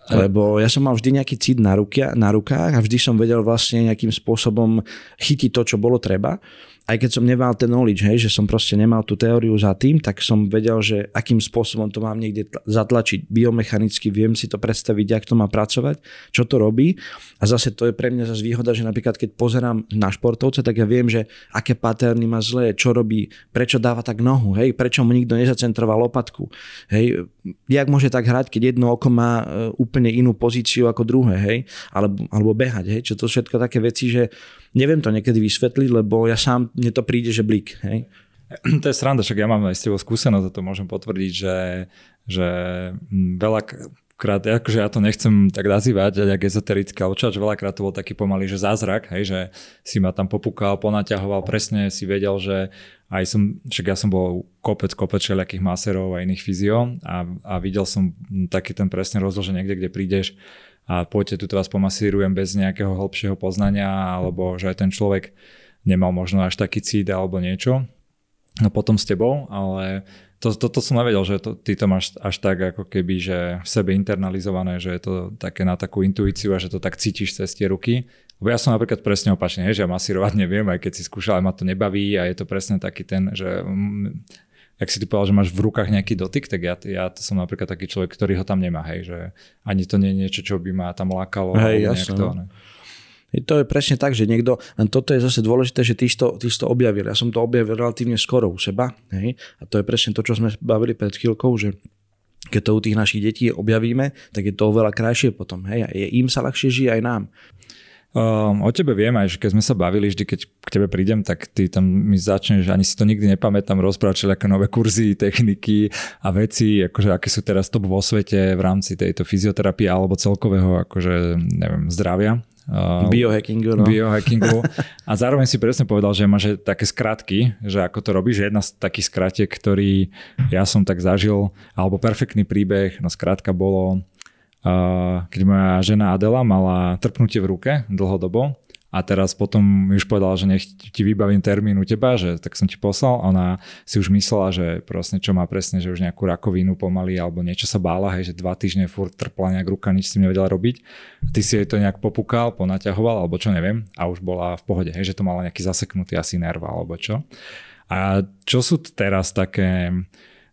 Lebo ja som mal vždy nejaký cit na, rukia, na rukách a vždy som vedel vlastne nejakým spôsobom chytiť to, čo bolo treba aj keď som nemal ten knowledge, hej, že som proste nemal tú teóriu za tým, tak som vedel, že akým spôsobom to mám niekde zatlačiť. Biomechanicky, viem si to predstaviť, jak to má pracovať, čo to robí. A zase to je pre mňa zase výhoda, že napríklad keď pozerám na športovca, tak ja viem, že aké paterny má zlé, čo robí, prečo dáva tak nohu, hej, prečo mu nikto nezacentroval lopatku, hej, jak môže tak hrať, keď jedno oko má e, úplne inú pozíciu ako druhé, hej, alebo, alebo behať, hej, čo to všetko také veci, že neviem to niekedy vysvetliť, lebo ja sám, mne to príde, že blik. Hej?
To je sranda, však ja mám aj s tebou skúsenosť a to môžem potvrdiť, že, že veľa krát, akože ja to nechcem tak nazývať, jak ezoterické, ale čo, veľakrát to bol taký pomalý, že zázrak, hej, že si ma tam popúkal, ponaťahoval, presne si vedel, že aj som, však ja som bol kopec, kopec všelijakých maserov a iných fyzio a, a videl som taký ten presne rozdiel, že niekde, kde prídeš a poďte tu vás pomasírujem bez nejakého hĺbšieho poznania, alebo že aj ten človek nemal možno až taký cít alebo niečo. A potom s tebou, ale to, to, to som nevedel, že to, ty to máš až tak ako keby, že v sebe internalizované, že je to také na takú intuíciu a že to tak cítiš cez tie ruky. Lebo ja som napríklad presne opačne, že ja masírovať neviem, aj keď si skúšal, ma to nebaví a je to presne taký ten, že ak si ty povedal, že máš v rukách nejaký dotyk, tak ja, ja to som napríklad taký človek, ktorý ho tam nemá, hej, že ani to nie je niečo, čo by ma tam lákalo.
Hej, jasne, to, no. To je presne tak, že niekto, len toto je zase dôležité, že ty si to, ty si to objavil. Ja som to objavil relatívne skoro u seba. Hej? A to je presne to, čo sme bavili pred chvíľkou, že keď to u tých našich detí objavíme, tak je to oveľa krajšie potom. Hej? A je, im sa ľahšie žije aj nám.
Um, o tebe viem aj, že keď sme sa bavili, vždy keď k tebe prídem, tak ty tam mi začneš, ani si to nikdy nepamätám, rozprávať aké nové kurzy, techniky a veci, akože aké sú teraz top vo svete v rámci tejto fyzioterapie alebo celkového akože, neviem, zdravia.
Uh, biohackingu. No.
Biohackingu. A zároveň si presne povedal, že máš také skratky, že ako to robíš, že jedna z takých skratiek, ktorý ja som tak zažil, alebo perfektný príbeh, no skrátka bolo keď moja žena Adela mala trpnutie v ruke dlhodobo a teraz potom mi už povedala, že nech ti vybavím termín u teba, že tak som ti poslal. Ona si už myslela, že proste čo má presne, že už nejakú rakovinu pomaly alebo niečo sa bála, hej, že dva týždne furt trpla nejak ruka, nič si nevedela robiť. A ty si jej to nejak popukal, ponaťahoval alebo čo neviem a už bola v pohode, hej, že to mala nejaký zaseknutý asi nerv alebo čo. A čo sú teraz také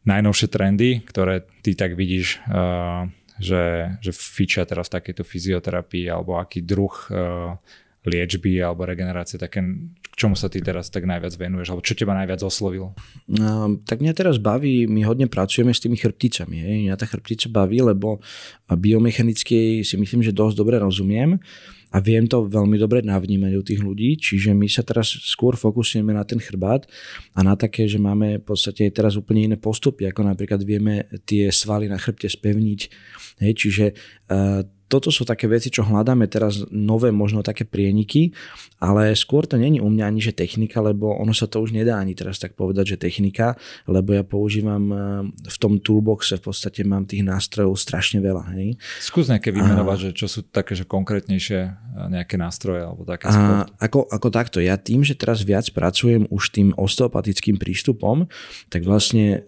najnovšie trendy, ktoré ty tak vidíš, uh, že, že fičia teraz v takejto fyzioterapii alebo aký druh uh, liečby alebo regenerácie, také, k čomu sa ty teraz tak najviac venuješ, alebo čo teba najviac oslovilo?
No, tak mňa teraz baví, my hodne pracujeme s tými chrbticami. Hej. Mňa tá chrbtica baví, lebo biomechanicky si myslím, že dosť dobre rozumiem a viem to veľmi dobre navnímať u tých ľudí, čiže my sa teraz skôr fokusujeme na ten chrbát a na také, že máme v podstate teraz úplne iné postupy, ako napríklad vieme tie svaly na chrbte spevniť. Hej, čiže uh, toto sú také veci, čo hľadáme teraz nové, možno také prieniky, ale skôr to není u mňa ani že technika, lebo ono sa to už nedá ani teraz tak povedať, že technika, lebo ja používam eh, v tom toolboxe v podstate mám tých nástrojov strašne veľa. Hej.
Skús nejaké vymenovať, a... že čo sú také, že konkrétnejšie eh, nejaké nástroje alebo také.
A, ako, ako takto, ja tým, že teraz viac pracujem už tým osteopatickým prístupom, tak vlastne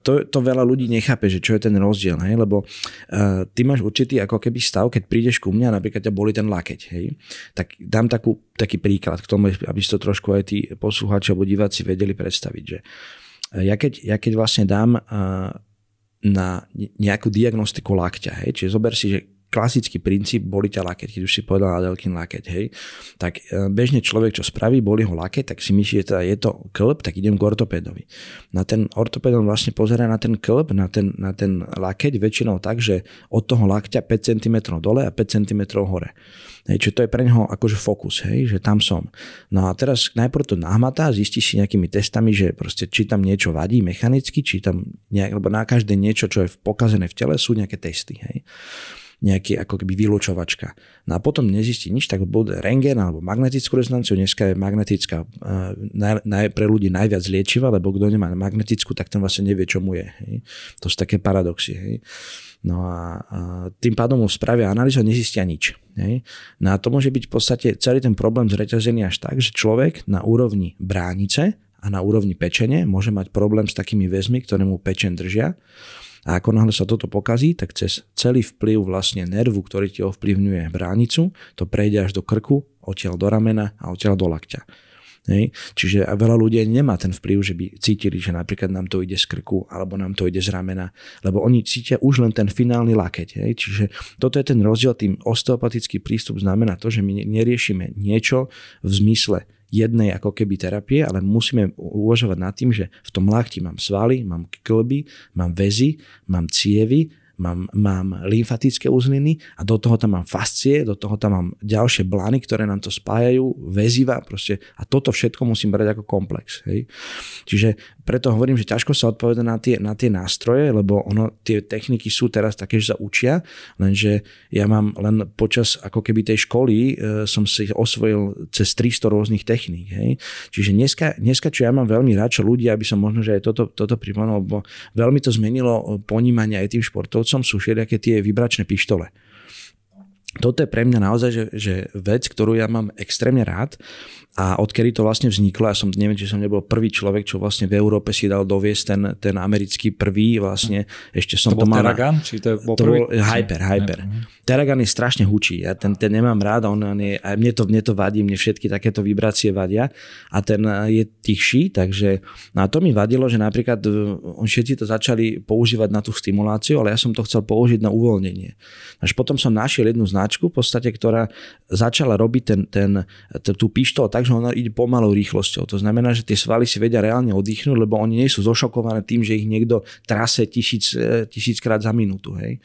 to, to veľa ľudí nechápe, že čo je ten rozdiel, hej? lebo uh, ty máš určitý ako keby stav, keď prídeš ku mne a napríklad ťa boli ten lakeť, hej? tak dám takú, taký príklad k tomu, aby si to trošku aj tí poslucháči alebo diváci vedeli predstaviť, že uh, ja keď, ja keď vlastne dám uh, na nejakú diagnostiku lakťa, hej? čiže zober si, že klasický princíp boli ťa lakeť, keď už si povedal Adelkin lakeť, hej, tak e, bežne človek, čo spraví, boli ho lakeť, tak si myslí, že teda je to klb, tak idem k ortopédovi. Na ten ortopéd on vlastne pozera na ten klb, na ten, na ten lakeť väčšinou tak, že od toho lakťa 5 cm dole a 5 cm hore. Hej, čiže to je pre neho akože fokus, hej, že tam som. No a teraz najprv to nahmatá, zistí si nejakými testami, že proste či tam niečo vadí mechanicky, či tam nejak, lebo na každé niečo, čo je pokazené v tele, sú nejaké testy. Hej nejaký ako keby vylúčovačka. No a potom nezistí nič, tak bude rengen alebo magnetickú rezonanciu. Dneska je magnetická uh, naj, naj, pre ľudí najviac liečiva, lebo kto nemá magnetickú, tak ten vlastne nevie, čo mu je. Hej. To sú také paradoxy. Hej. No a, a tým pádom mu spravia analýzu a nezistia nič. Hej. No a to môže byť v podstate celý ten problém zreťazený až tak, že človek na úrovni bránice a na úrovni pečene môže mať problém s takými väzmi, ktoré mu pečen držia a ako náhle sa toto pokazí, tak cez celý vplyv vlastne nervu, ktorý ti ovplyvňuje bránicu, to prejde až do krku, odtiaľ do ramena a odtiaľ do lakťa. Hej. Čiže veľa ľudí nemá ten vplyv, že by cítili, že napríklad nám to ide z krku alebo nám to ide z ramena, lebo oni cítia už len ten finálny lakeť. Hej. Čiže toto je ten rozdiel, tým osteopatický prístup znamená to, že my neriešime niečo v zmysle jednej ako keby terapie, ale musíme uvažovať nad tým, že v tom lakti mám svaly, mám klby, mám väzy, mám cievy, mám, mám lymfatické uzliny a do toho tam mám fascie, do toho tam mám ďalšie blany, ktoré nám to spájajú, väziva proste a toto všetko musím brať ako komplex. Hej. Čiže preto hovorím, že ťažko sa odpoveda na tie, na tie nástroje, lebo ono, tie techniky sú teraz také, že sa učia, lenže ja mám len počas ako keby tej školy e, som si osvojil cez 300 rôznych techník. Hej. Čiže dneska, dneska, čo ja mám veľmi rád, čo ľudia, aby som možno, že aj toto, toto pripomenul, lebo veľmi to zmenilo ponímanie aj tým športovcom, sú všelijaké tie vibračné pištole. Toto je pre mňa naozaj že, že vec, ktorú ja mám extrémne rád a odkedy to vlastne vzniklo, ja som, neviem, či som nebol prvý človek, čo vlastne v Európe si dal doviesť ten, ten americký prvý, vlastne ešte som
to,
to
mal... Teragan? Či to bol, to prvý? bol
Hyper, Hyper. Teragan je strašne hučí, ja ten, ten nemám rád, on, on je, a mne to, mne to vadí, mne všetky takéto vibrácie vadia a ten je tichší, takže no a to mi vadilo, že napríklad on všetci to začali používať na tú stimuláciu, ale ja som to chcel použiť na uvoľnenie. Až potom som našiel jednu značku, v podstate, ktorá začala robiť ten, ten, tú pištol tak, že ona ide pomalou rýchlosťou. To znamená, že tie svaly si vedia reálne oddychnúť, lebo oni nie sú zošokované tým, že ich niekto trase tisíc, e, tisíckrát za minútu. Hej.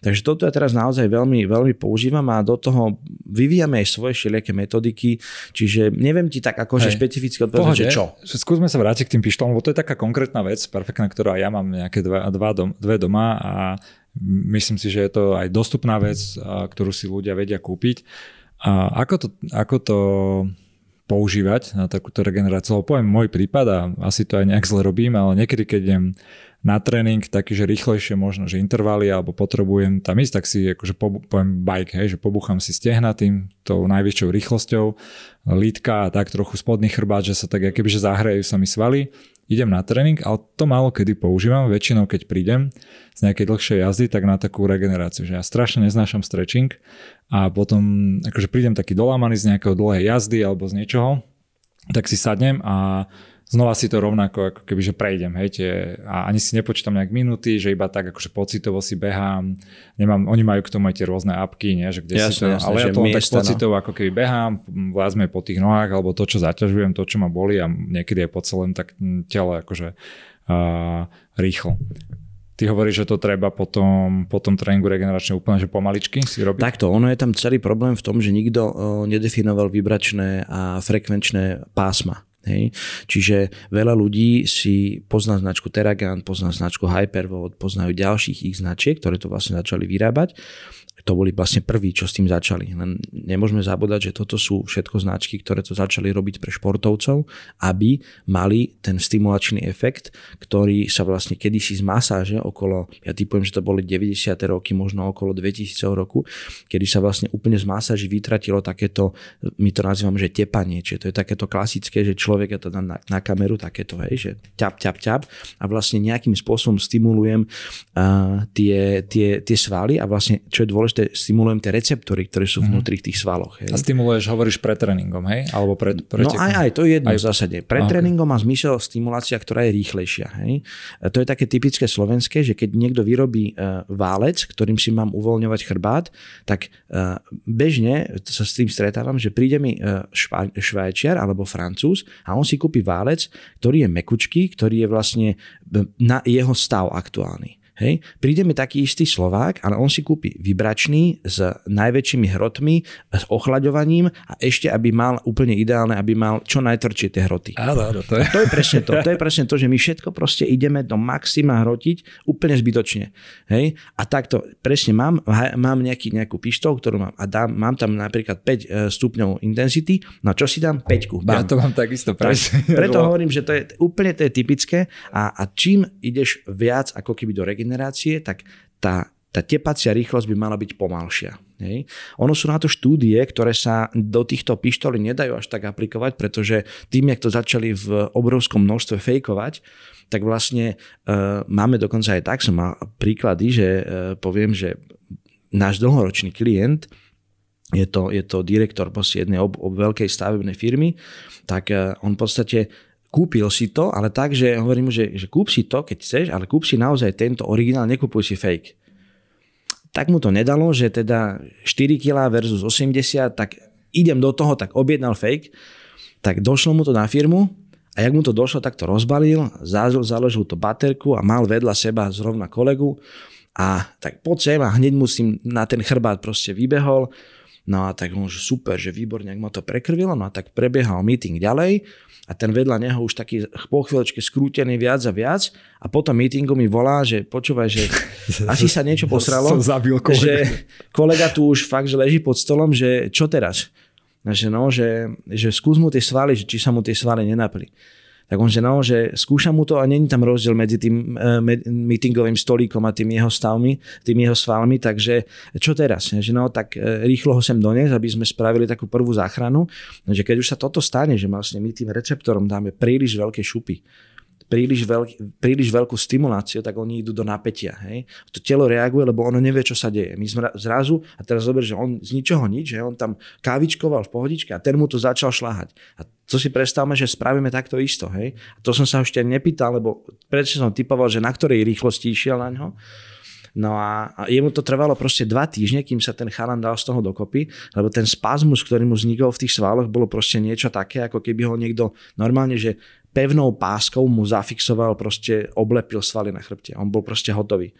Takže toto ja teraz naozaj veľmi, veľmi používam a do toho vyvíjame aj svoje všelijaké metodiky, čiže neviem ti tak akože špecificky odpovedať, že čo.
Že skúsme sa vrátiť k tým pištolom, lebo to je taká konkrétna vec, perfektná, ktorú aj ja mám nejaké dva, dva dom, dve doma a myslím si, že je to aj dostupná vec, ktorú si ľudia vedia kúpiť. A ako to, ako to používať na takúto regeneráciu. Lebo poviem môj prípad a asi to aj nejak zle robím, ale niekedy, keď idem na tréning taký, že rýchlejšie možno, že intervaly alebo potrebujem tam ísť, tak si akože po, poviem bike, hej, že pobuchám si stehna tým tou najvyššou rýchlosťou, lítka a tak trochu spodný chrbát, že sa tak že zahrajú sa mi svaly, idem na tréning, ale to málo kedy používam, väčšinou keď prídem z nejakej dlhšej jazdy, tak na takú regeneráciu, že ja strašne neznášam stretching a potom akože prídem taký dolámaný z nejakého dlhej jazdy alebo z niečoho, tak si sadnem a znova si to rovnako ako keby, že prejdem, hej, tie, a ani si nepočítam nejak minúty, že iba tak akože pocitovo si behám, nemám, oni majú k tomu aj tie rôzne apky, nie, že kde jasne, si to, jasne, ale ja to tak no. pocitovo ako keby behám, vlázme po tých nohách, alebo to, čo zaťažujem, to, čo ma boli a niekedy je po celom tak tele akože uh, rýchlo. Ty hovoríš, že to treba potom, po tom tréningu regeneračne úplne, že pomaličky si robiť?
Takto, ono je tam celý problém v tom, že nikto nedefinoval vibračné a frekvenčné pásma. Hej. Čiže veľa ľudí si pozná značku Terragan, pozná značku Hypervolt, poznajú ďalších ich značiek, ktoré to vlastne začali vyrábať to boli vlastne prví, čo s tým začali. Len nemôžeme zabúdať, že toto sú všetko značky, ktoré to začali robiť pre športovcov, aby mali ten stimulačný efekt, ktorý sa vlastne kedysi z masáže okolo, ja typujem, že to boli 90. roky, možno okolo 2000 roku, kedy sa vlastne úplne z masáži vytratilo takéto, my to nazývame, že tepanie, čiže to je takéto klasické, že človek to dá na, na kameru takéto, hej, že ťap, ťap, ťap a vlastne nejakým spôsobom stimulujem uh, tie, tie, tie svaly a vlastne, čo je dôležité, dôležité, stimulujem tie receptory, ktoré sú mhm. vnútri tých svaloch.
Hej. A stimuluješ, hovoríš pred tréningom, hej? Alebo pred, pred
no aj, aj, to je jedno aj... v zásade. Pred okay. tréningom má zmysel stimulácia, ktorá je rýchlejšia. Hej? A to je také typické slovenské, že keď niekto vyrobí uh, válec, ktorým si mám uvoľňovať chrbát, tak uh, bežne sa s tým stretávam, že príde mi uh, šva, švajčiar alebo francúz a on si kúpi válec, ktorý je mekučký, ktorý je vlastne na jeho stav aktuálny. Hej. Príde mi taký istý Slovák, ale on si kúpi vybračný s najväčšími hrotmi, s ochlaďovaním a ešte, aby mal úplne ideálne, aby mal čo najtvrdšie tie hroty.
Áno, áno, to je.
To je presne to. To je presne to, že my všetko proste ideme do maxima hrotiť úplne zbytočne. Hej. A takto presne mám, mám nejaký, nejakú pištol, ktorú mám a dám, mám tam napríklad 5 e, stupňov intensity, no čo si dám? 5.
Ja to mám takisto presne.
Tak, preto hovorím, že to je úplne to je typické a, a čím ideš viac ako keby do regenerácie, regenerácie, tak tá, tá tepacia rýchlosť by mala byť pomalšia. Hej. Ono sú na to štúdie, ktoré sa do týchto pištolí nedajú až tak aplikovať, pretože tým, jak to začali v obrovskom množstve fejkovať, tak vlastne e, máme dokonca aj tak, som mal príklady, že e, poviem, že náš dlhoročný klient, je to, je to direktor jednej ob, ob veľkej stavebnej firmy, tak e, on v podstate kúpil si to, ale tak, že hovorím mu, že, že kúp si to, keď chceš, ale kúp si naozaj tento originál, nekupuj si fake. Tak mu to nedalo, že teda 4 kg versus 80, tak idem do toho, tak objednal fake, tak došlo mu to na firmu a jak mu to došlo, tak to rozbalil, založil to baterku a mal vedľa seba zrovna kolegu a tak poď sem a hneď musím na ten chrbát proste vybehol. No a tak on, že super, že výborne, ak ma to prekrvilo, no a tak prebiehal meeting ďalej a ten vedľa neho už taký po chvíľočke skrútený viac a viac a potom meetingu mi volá, že počúvaj, že asi sa niečo posralo,
Som zabil kolega.
že kolega tu už fakt, že leží pod stolom, že čo teraz? Že no, že, že skús mu tie svaly, že či sa mu tie svaly nenapli tak on že no, že skúša mu to a není tam rozdiel medzi tým uh, meetingovým stolíkom a tým jeho stavmi, tým jeho svalmi, takže čo teraz? Že no, tak uh, rýchlo ho sem doniesť, aby sme spravili takú prvú záchranu, že keď už sa toto stane, že vlastne my tým receptorom dáme príliš veľké šupy, príliš, veľk, príliš veľkú stimuláciu, tak oni idú do napätia. Hej? To telo reaguje, lebo ono nevie, čo sa deje. My sme zrazu, a teraz zober, že on z ničoho nič, že on tam kávičkoval v pohodičke a ten mu to začal šláhať. A to si predstavme, že spravíme takto isto. Hej? A to som sa ešte nepýtal, lebo predtým som typoval, že na ktorej rýchlosti išiel na ňo. No a, a jemu to trvalo proste dva týždne, kým sa ten chalan dal z toho dokopy, lebo ten spazmus, ktorý mu vznikol v tých svaloch, bolo proste niečo také, ako keby ho niekto normálne, že pevnou páskou mu zafixoval, proste oblepil svaly na chrbte. On bol proste hotový.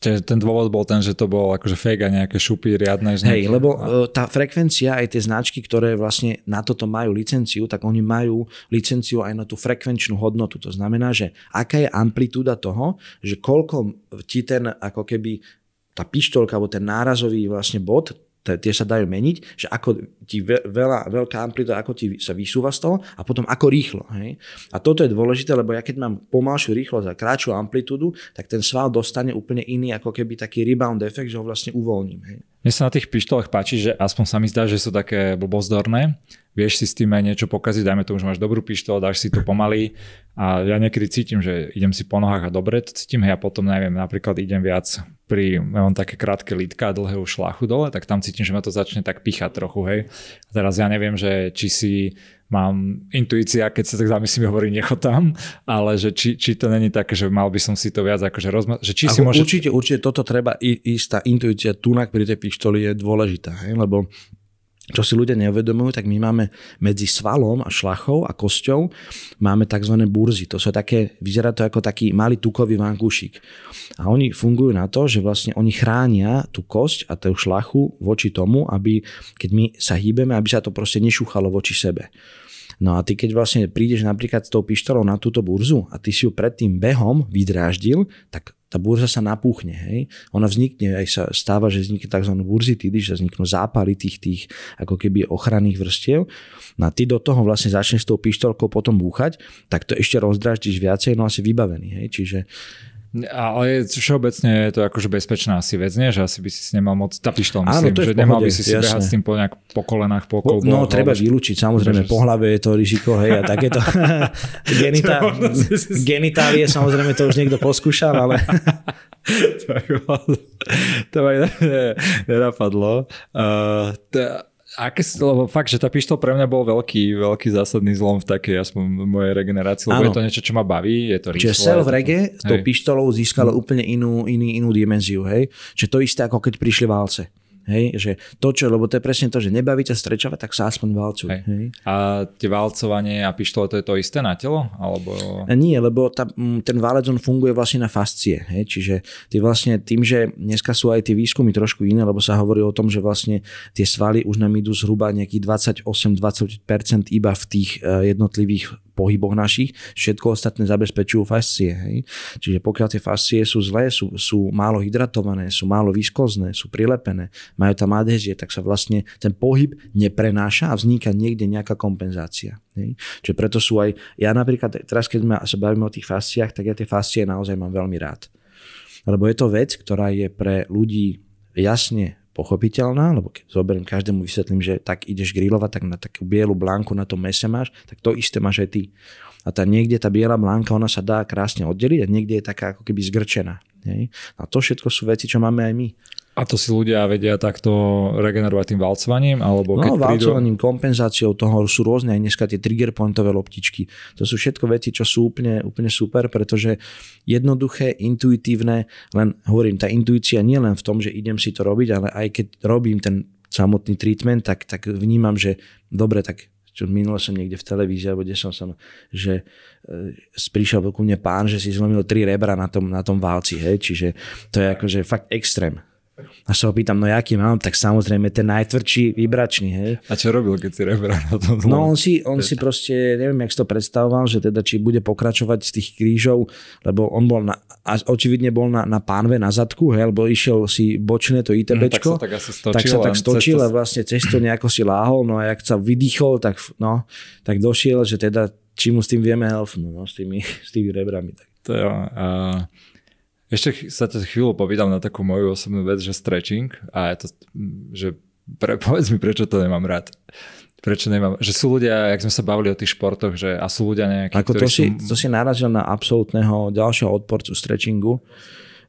Ten dôvod bol ten, že to bolo akože fake a nejaké šupy riadne.
Hej, lebo e, tá frekvencia, aj tie značky, ktoré vlastne na toto majú licenciu, tak oni majú licenciu aj na tú frekvenčnú hodnotu. To znamená, že aká je amplitúda toho, že koľko ti ten ako keby tá pištolka alebo ten nárazový vlastne bod tie sa dajú meniť, že ako ti veľa, veľká amplitúda, ako ti sa vysúva z toho a potom ako rýchlo. Hej? A toto je dôležité, lebo ja keď mám pomalšiu rýchlosť a kratšiu amplitúdu, tak ten sval dostane úplne iný ako keby taký rebound efekt, že ho vlastne uvoľním. Hej?
Mne sa na tých pištolách páči, že aspoň sa mi zdá, že sú také blbozdorné. Vieš si s tým aj niečo pokaziť, dajme tomu, že máš dobrú pištol, dáš si to pomaly a ja niekedy cítim, že idem si po nohách a dobre to cítim, hej, a potom neviem, napríklad idem viac pri, ja mám také krátke lítka a dlhého šlachu dole, tak tam cítim, že ma to začne tak píchať trochu, hej. A teraz ja neviem, že či si mám intuícia, keď sa tak zamyslím, hovorí nechotám, ale že či, či to není také, že mal by som si to viac akože rozma- že či Ako si môže...
Určite, určite toto treba ísť, tá intuícia tunak pri tej pištoli je dôležitá, hej? lebo čo si ľudia neuvedomujú, tak my máme medzi svalom a šlachou a kosťou máme tzv. burzy. To sú také, vyzerá to ako taký malý tukový vankúšik. A oni fungujú na to, že vlastne oni chránia tú kosť a tú šlachu voči tomu, aby keď my sa hýbeme, aby sa to proste nešúchalo voči sebe. No a ty keď vlastne prídeš napríklad s tou pištolou na túto burzu a ty si ju pred tým behom vydráždil, tak tá burza sa napúchne. Hej? Ona vznikne, aj sa stáva, že vznikne tzv. burzitidy, že vzniknú zápaly tých, tých ako keby ochranných vrstiev. No a ty do toho vlastne začneš s tou pištolkou potom búchať, tak to ešte rozdráždiš viacej, no asi vybavený. Hej? Čiže
ale všeobecne je to akože bezpečná asi vec, nie? Že asi by si si nemal moc, tá pištol myslím, Áno, že nemal by si si behať s tým po, nejak, po kolenách, po kolboch.
No, treba vylúčiť, samozrejme, po hlave je to riziko, hej, a takéto genita- genitálie, samozrejme, to už niekto poskúšal, ale...
to ma nenapadlo. Uh, aké, lebo fakt, že tá pištol pre mňa bol veľký, veľký zásadný zlom v takej aspoň mojej regenerácii, lebo ano. je to niečo, čo ma baví, je to
rýchlo. Čiže self rege s tou pištolou získalo úplne inú, inú, inú dimenziu, hej? Čiže to isté, ako keď prišli válce. Hej, že to, čo, lebo to je presne to, že nebaví ťa strečovať, tak sa aspoň valcuj. Hej. Hej.
A tie valcovanie a pištole, to je to isté na telo? Alebo...
Nie, lebo tá, ten válec on funguje vlastne na fascie. Hej. Čiže ty vlastne tým, že dneska sú aj tie výskumy trošku iné, lebo sa hovorí o tom, že vlastne tie svaly už nám idú zhruba nejakých 28-20% iba v tých eh, jednotlivých pohyboch našich, všetko ostatné zabezpečujú fascie. Hej? Čiže pokiaľ tie fascie sú zlé, sú, sú málo hydratované, sú málo viskozné, sú prilepené, majú tam adhezie, tak sa vlastne ten pohyb neprenáša a vzniká niekde nejaká kompenzácia. Hej? Čiže preto sú aj, ja napríklad teraz keď sa bavíme o tých fasciách, tak ja tie fascie naozaj mám veľmi rád. Lebo je to vec, ktorá je pre ľudí jasne pochopiteľná, lebo keď zoberiem každému vysvetlím, že tak ideš grilovať, tak na takú bielu blánku na tom mese máš, tak to isté máš aj ty. A tá niekde tá biela blánka, ona sa dá krásne oddeliť a niekde je taká ako keby zgrčená. Hej? A to všetko sú veci, čo máme aj my.
A to si ľudia vedia takto regenerovať tým valcovaním? Alebo
keď no, valcovaním, prídu... kompenzáciou toho sú rôzne aj dneska tie trigger pointové loptičky. To sú všetko veci, čo sú úplne, úplne super, pretože jednoduché, intuitívne, len hovorím, tá intuícia nie len v tom, že idem si to robiť, ale aj keď robím ten samotný treatment, tak, tak vnímam, že dobre, tak čo minule som niekde v televízii, alebo kde som sa, že e, prišiel ku mne pán, že si zlomil tri rebra na tom, na tom válci, hej, čiže to je akože fakt extrém. A sa ho pýtam, no jaký mám, tak samozrejme ten najtvrdší vybračný, hej.
A čo robil, keď si rebral na tom?
No on si, on si proste, neviem, jak si to predstavoval, že teda či bude pokračovať z tých krížov, lebo on bol na, a očividne bol na, na pánve na zadku, hej, lebo išiel si bočné to ITBčko.
Mm, tak sa tak asi stočil.
Tak sa tak stočil a vlastne cesto nejako si láhol, no a jak sa vydýchol, tak, no, tak došiel, že teda či mu s tým vieme helfnúť, no, s tými, s tými rebrami. Tak.
To jo, uh... Ešte sa ťa chvíľu povídam na takú moju osobnú vec, že stretching a je to, že pre, povedz mi, prečo to nemám rád. Prečo nemám, že sú ľudia, jak sme sa bavili o tých športoch, že a sú ľudia nejakí,
Ako to, si, sú... to si narazil na absolútneho ďalšieho odporcu stretchingu,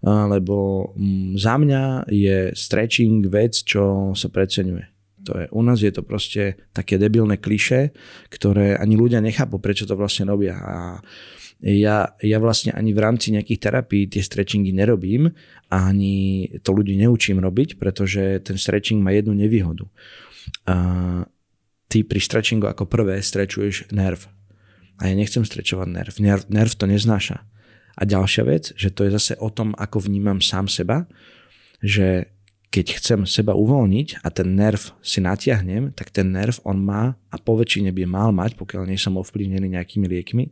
lebo za mňa je stretching vec, čo sa preceňuje. To je, u nás je to proste také debilné kliše, ktoré ani ľudia nechápu, prečo to vlastne robia. A ja, ja vlastne ani v rámci nejakých terapií tie stretchingy nerobím a ani to ľudí neučím robiť, pretože ten stretching má jednu nevýhodu. A ty pri stretchingu ako prvé strečuješ nerv. A ja nechcem strečovať nerv. nerv. Nerv to neznáša. A ďalšia vec, že to je zase o tom, ako vnímam sám seba, že keď chcem seba uvoľniť a ten nerv si natiahnem, tak ten nerv on má a po väčšine by mal mať, pokiaľ nie som ovplyvnený nejakými liekmi,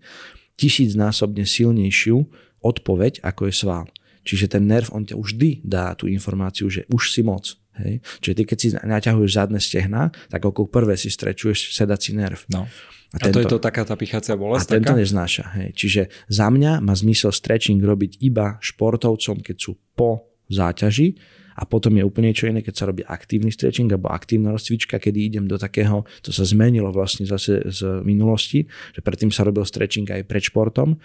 tisícnásobne silnejšiu odpoveď, ako je sval. Čiže ten nerv, on ťa už vždy dá tú informáciu, že už si moc. Hej? Čiže ty keď si naťahuješ zadné stehna, tak ako prvé si strečuješ sedací nerv.
No. A, a to je to taká tá pichacia bolesť?
A tento neznáša. Hej. Čiže za mňa má zmysel stretching robiť iba športovcom, keď sú po záťaži a potom je úplne niečo iné, keď sa robí aktívny stretching alebo aktívna rozcvička, kedy idem do takého, to sa zmenilo vlastne zase z minulosti, že predtým sa robil stretching aj pred športom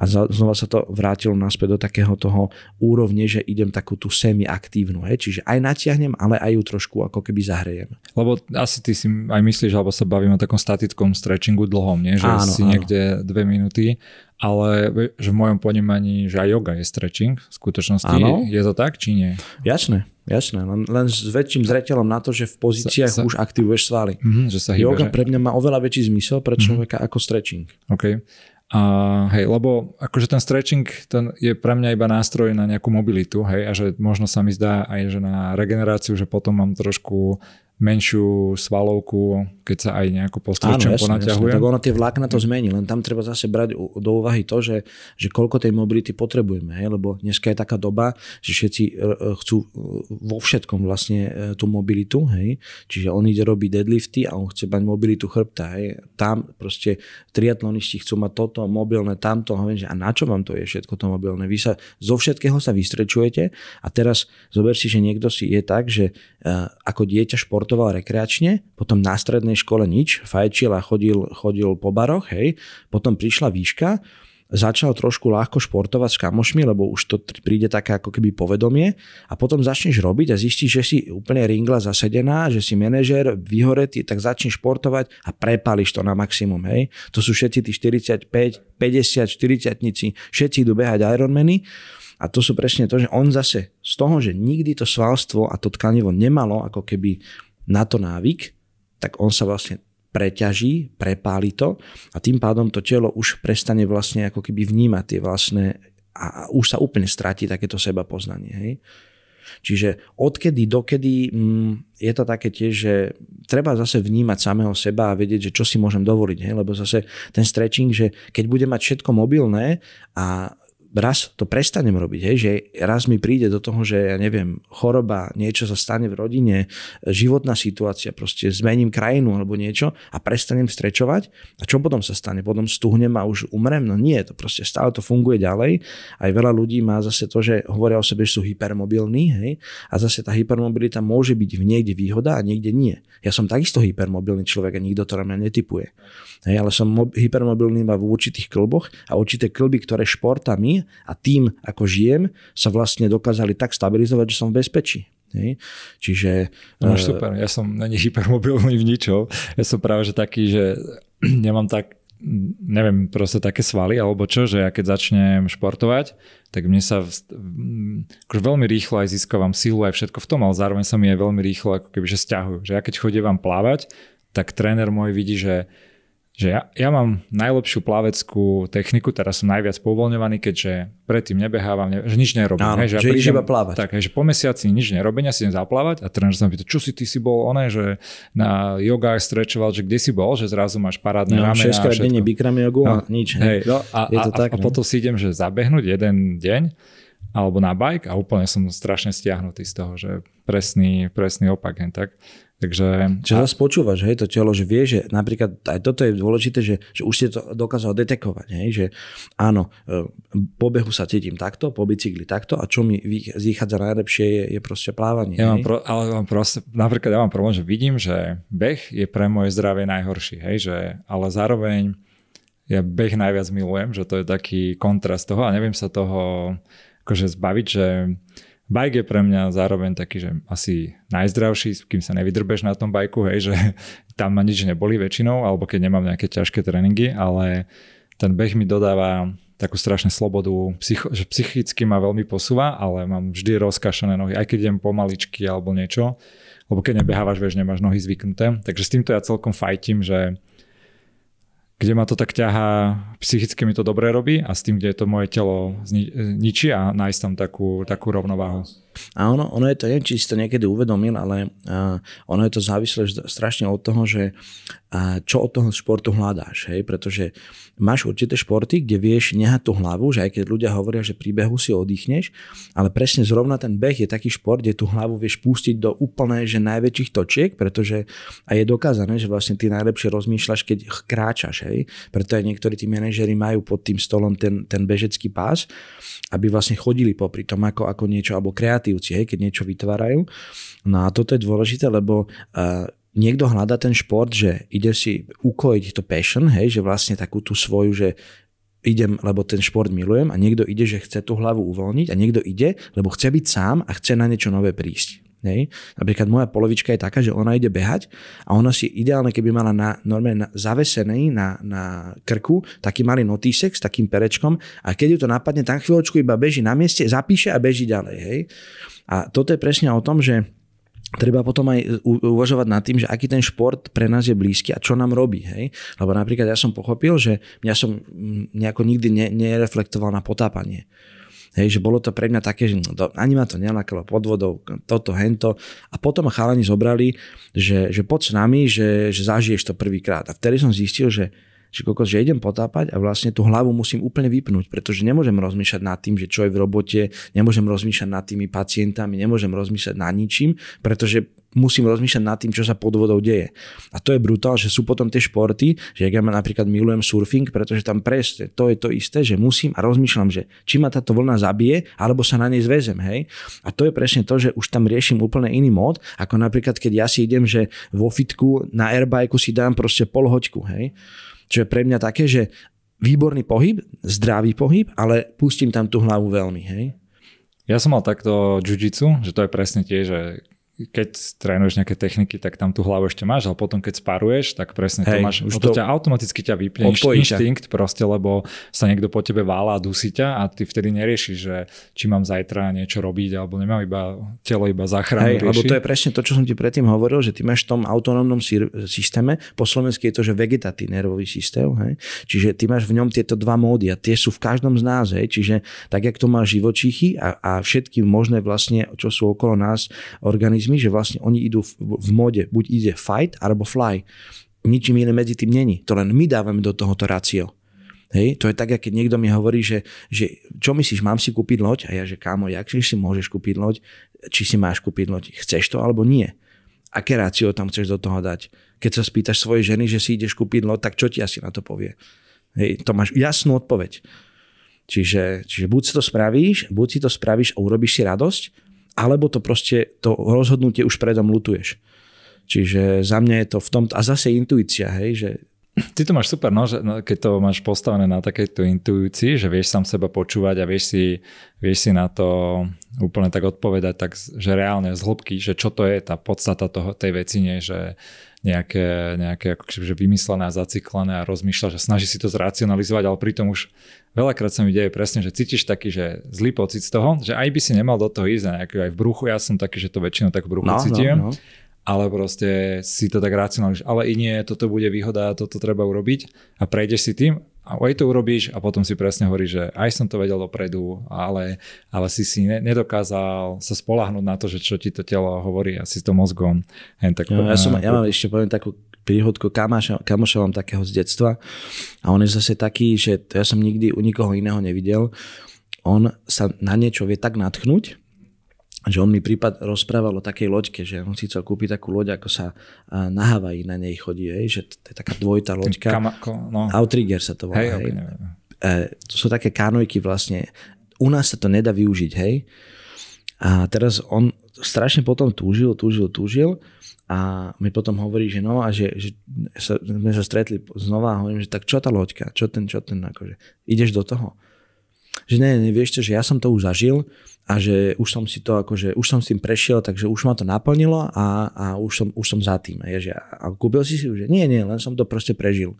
a znova sa to vrátilo naspäť do takého toho úrovne, že idem takú tú semi-aktívnu, hej? čiže aj natiahnem, ale aj ju trošku ako keby zahrejem.
Lebo asi ty si aj myslíš, alebo sa bavíme o takom statickom stretchingu dlhom, nie? že áno, si áno. niekde dve minúty ale že v mojom ponímaní, že aj yoga je stretching v skutočnosti. Áno. Je to tak, či nie?
Jasné, jasné. Len, len s väčším zreteľom na to, že v pozíciách sa, sa, už aktivuješ svaly.
Mm-hmm, že sa
hýbe, yoga že? pre mňa má oveľa väčší zmysel pre mhm. človeka mm-hmm. ako stretching.
OK. A hej, lebo akože ten stretching ten je pre mňa iba nástroj na nejakú mobilitu, hej, a že možno sa mi zdá aj, že na regeneráciu, že potom mám trošku menšiu svalovku, keď sa aj nejako postrčem, ponaťahujem.
Tak ono tie vlákna to zmení, len tam treba zase brať do úvahy to, že, že koľko tej mobility potrebujeme, hej? lebo dneska je taká doba, že všetci e, e, chcú e, vo všetkom vlastne tú mobilitu, hej? čiže on ide robiť deadlifty a on chce mať mobilitu chrbta, hej? tam proste triatlonisti chcú mať toto, mobilné, tamto, hej? a na čo vám to je všetko to mobilné? Vy sa zo všetkého sa vystrečujete a teraz zober si, že niekto si je tak, že ako dieťa šport športoval rekreačne, potom na strednej škole nič, fajčil a chodil, chodil po baroch, hej, potom prišla výška, začal trošku ľahko športovať s kamošmi, lebo už to príde také ako keby povedomie. A potom začneš robiť a zistíš, že si úplne ringla zasedená, že si manažer, vyhoretý, tak začneš športovať a prepališ to na maximum, hej. To sú všetci tí 45, 50, 40 všetci idú behať Ironmany. A to sú presne to, že on zase z toho, že nikdy to svalstvo a to tkanivo nemalo ako keby na to návyk, tak on sa vlastne preťaží, prepáli to a tým pádom to telo už prestane vlastne ako keby vnímať tie vlastné a už sa úplne stratí takéto seba poznanie. Hej? Čiže odkedy dokedy mm, je to také tiež, že treba zase vnímať samého seba a vedieť, že čo si môžem dovoliť. Hej? Lebo zase ten stretching, že keď bude mať všetko mobilné a raz to prestanem robiť, hej, že raz mi príde do toho, že ja neviem, choroba, niečo sa stane v rodine, životná situácia, proste zmením krajinu alebo niečo a prestanem strečovať a čo potom sa stane? Potom stuhnem a už umrem? No nie, to proste stále to funguje ďalej. Aj veľa ľudí má zase to, že hovoria o sebe, že sú hypermobilní, hej, a zase tá hypermobilita môže byť v niekde výhoda a niekde nie. Ja som takisto hypermobilný človek a nikto to na mňa netypuje. Hej, ale som hypermobilný iba v určitých klboch a určité klby, ktoré športami a tým, ako žijem, sa vlastne dokázali tak stabilizovať, že som v bezpečí. Hej. Čiže...
No, uh, super, ja som není hypermobilný v ničom. Ja som práve že taký, že nemám tak neviem, proste také svaly alebo čo, že ja keď začnem športovať, tak mne sa akože veľmi rýchlo aj získavam silu aj všetko v tom, ale zároveň sa mi aj veľmi rýchlo ako keby že stiahujú. Že ja keď chodím plávať, tak tréner môj vidí, že že ja, ja mám najlepšiu plaveckú techniku, teraz som najviac povoľňovaný, keďže predtým nebehávam, ne, že nič nerobím.
Áno,
hej,
že, že ja iba plávať.
Tak, hej, že po mesiaci nič nerobím, ja si idem zaplávať a tréner sa mi pýta, čo si ty si bol, oné, že na jogách strečoval, že kde si bol, že zrazu máš parádne no, ramena.
6 krát denne bikram jogu no, a nič.
Hej, no, a, Je to a, tak, a, a potom si idem, že zabehnúť jeden deň alebo na bike a úplne som strašne stiahnutý z toho, že presný, presný opak. Hej, tak. Takže...
Čo zase počúvaš, hej, to telo, že vie, že napríklad aj toto je dôležité, že, že už ste to dokázal detekovať, hej, že áno, e, po behu sa cítim takto, po bicykli takto a čo mi vychádza najlepšie je, je proste plávanie.
Ja mám pro, ale mám proste, napríklad ja mám problém, že vidím, že beh je pre moje zdravie najhorší, hej, že, ale zároveň ja beh najviac milujem, že to je taký kontrast toho a neviem sa toho akože zbaviť, že Bike je pre mňa zároveň taký, že asi najzdravší, kým sa nevydrbeš na tom bajku, hej, že tam ma nič neboli väčšinou, alebo keď nemám nejaké ťažké tréningy, ale ten beh mi dodáva takú strašnú slobodu, psycho, že psychicky ma veľmi posúva, ale mám vždy rozkašené nohy, aj keď idem pomaličky alebo niečo, lebo keď nebehávaš, vieš, nemáš nohy zvyknuté. Takže s týmto ja celkom fajtím, že kde ma to tak ťahá, psychicky mi to dobre robí a s tým, kde to moje telo ničí a nájsť tam takú, takú rovnováhu.
A ono, ono je to, neviem, či si to niekedy uvedomil, ale uh, ono je to závislé strašne od toho, že uh, čo od toho športu hľadáš, hej, pretože máš určité športy, kde vieš nehať tú hlavu, že aj keď ľudia hovoria, že pri behu si oddychneš, ale presne zrovna ten beh je taký šport, kde tú hlavu vieš pustiť do úplne že najväčších točiek, pretože a je dokázané, že vlastne ty najlepšie rozmýšľaš, keď kráčaš, hej. Preto aj niektorí tí majú pod tým stolom ten, ten bežecký pás, aby vlastne chodili popri tom ako, ako niečo, alebo kreatívci, hej, keď niečo vytvárajú. No a toto je dôležité, lebo uh, niekto hľadá ten šport, že ide si ukojiť to passion, hej, že vlastne takú tú svoju, že idem, lebo ten šport milujem a niekto ide, že chce tú hlavu uvoľniť a niekto ide, lebo chce byť sám a chce na niečo nové prísť. Hej. Napríklad moja polovička je taká, že ona ide behať a ona si ideálne, keby mala na, normálne na, zavesený na, na krku taký malý notísek s takým perečkom a keď ju to napadne, tak chvíľočku iba beží na mieste, zapíše a beží ďalej. Hej. A toto je presne o tom, že treba potom aj uvažovať nad tým, že aký ten šport pre nás je blízky a čo nám robí. Hej? Lebo napríklad ja som pochopil, že mňa som nejako nikdy ne, nereflektoval na potápanie. Hej, že bolo to pre mňa také, že no, ani ma to nelakalo pod vodou, toto, hento. A potom ma chalani zobrali, že, že poď s nami, že, že zažiješ to prvýkrát. A vtedy som zistil, že že kokos, že idem potápať a vlastne tú hlavu musím úplne vypnúť, pretože nemôžem rozmýšľať nad tým, že čo je v robote, nemôžem rozmýšľať nad tými pacientami, nemôžem rozmýšľať nad ničím, pretože musím rozmýšľať nad tým, čo sa pod vodou deje. A to je brutál, že sú potom tie športy, že ja napríklad milujem surfing, pretože tam presne to je to isté, že musím a rozmýšľam, že či ma táto vlna zabije, alebo sa na nej zväzem, hej. A to je presne to, že už tam riešim úplne iný mód, ako napríklad keď ja si idem, že vo fitku na airbike si dám proste pol hoďku, hej. Čo je pre mňa také, že výborný pohyb, zdravý pohyb, ale pustím tam tú hlavu veľmi, hej.
Ja som mal takto jiu že to je presne tie, že keď trénuješ nejaké techniky, tak tam tú hlavu ešte máš, ale potom keď sparuješ, tak presne Hej, to máš, už to, to ťa automaticky ťa vypne inštinkt proste, lebo sa niekto po tebe vála a dusí ťa a ty vtedy neriešiš, že či mám zajtra niečo robiť, alebo nemám iba telo iba záchranu
Hej, lebo to je presne to, čo som ti predtým hovoril, že ty máš v tom autonómnom systéme, po slovensky je to, že vegetatívny nervový systém, hej? čiže ty máš v ňom tieto dva módy a tie sú v každom z nás, hej? čiže tak, jak to má živočíchy a, a všetky možné vlastne, čo sú okolo nás organizmy, organizmy, že vlastne oni idú v, v mode, buď ide fight alebo fly. Ničím iné medzi tým není. To len my dávame do tohoto racio. Hej, to je tak, keď niekto mi hovorí, že, že čo myslíš, mám si kúpiť loď? A ja, že kámo, jak si môžeš kúpiť loď? Či si máš kúpiť loď? Chceš to alebo nie? Aké rácio tam chceš do toho dať? Keď sa spýtaš svojej ženy, že si ideš kúpiť loď, tak čo ti asi na to povie? Hej, to máš jasnú odpoveď. Čiže, čiže buď si to spravíš, buď si to spravíš a urobíš si radosť, alebo to proste, to rozhodnutie už predom lutuješ. Čiže za mňa je to v tom, a zase intuícia, hej, že
Ty to máš super, no, že, no, keď to máš postavené na takejto intuícii, že vieš sám seba počúvať a vieš si, vieš si na to úplne tak odpovedať, tak, že reálne z hĺbky, že čo to je tá podstata toho, tej veci, nie, že nejaké, nejaké ako že vymyslené a zaciklené a rozmýšľa, že snaží si to zracionalizovať, ale pritom už veľakrát sa mi deje presne, že cítiš taký, že zlý pocit z toho, že aj by si nemal do toho ísť, aj v bruchu, ja som taký, že to väčšinou tak v bruchu no, cítim, no, no ale proste si to tak racionálne, ale i nie, toto bude výhoda, toto treba urobiť a prejdeš si tým a aj to urobíš a potom si presne hovorí, že aj som to vedel dopredu, ale, ale si si ne, nedokázal sa spolahnúť na to, že čo ti to telo hovorí a si to mozgom.
Hen, tak no, ja, som, ja mám ešte poviem takú príhodku kamoša, kamoša mám takého z detstva a on je zase taký, že ja som nikdy u nikoho iného nevidel. On sa na niečo vie tak natchnúť, že on mi prípad rozprával o takej loďke, že on si chcel kúpiť takú loď, ako sa na Havaji na nej chodí, hej, že to je taká dvojitá loďka. Kamako, no. Outrigger sa to volá. Hej, hej. E, to sú také kanojky vlastne. U nás sa to nedá využiť, hej. A teraz on strašne potom túžil, túžil, túžil a mi potom hovorí, že no a že, že sa, sme sa stretli znova a hovorím, že tak čo tá loďka, čo ten, čo ten, akože ideš do toho. Že ne, ne, vieš čo, že ja som to už zažil, a že už som si to akože, už som s tým prešiel, takže už ma to naplnilo a, a už, som, už som za tým. A, že, a kúpil si si už, že nie, nie, len som to proste prežil.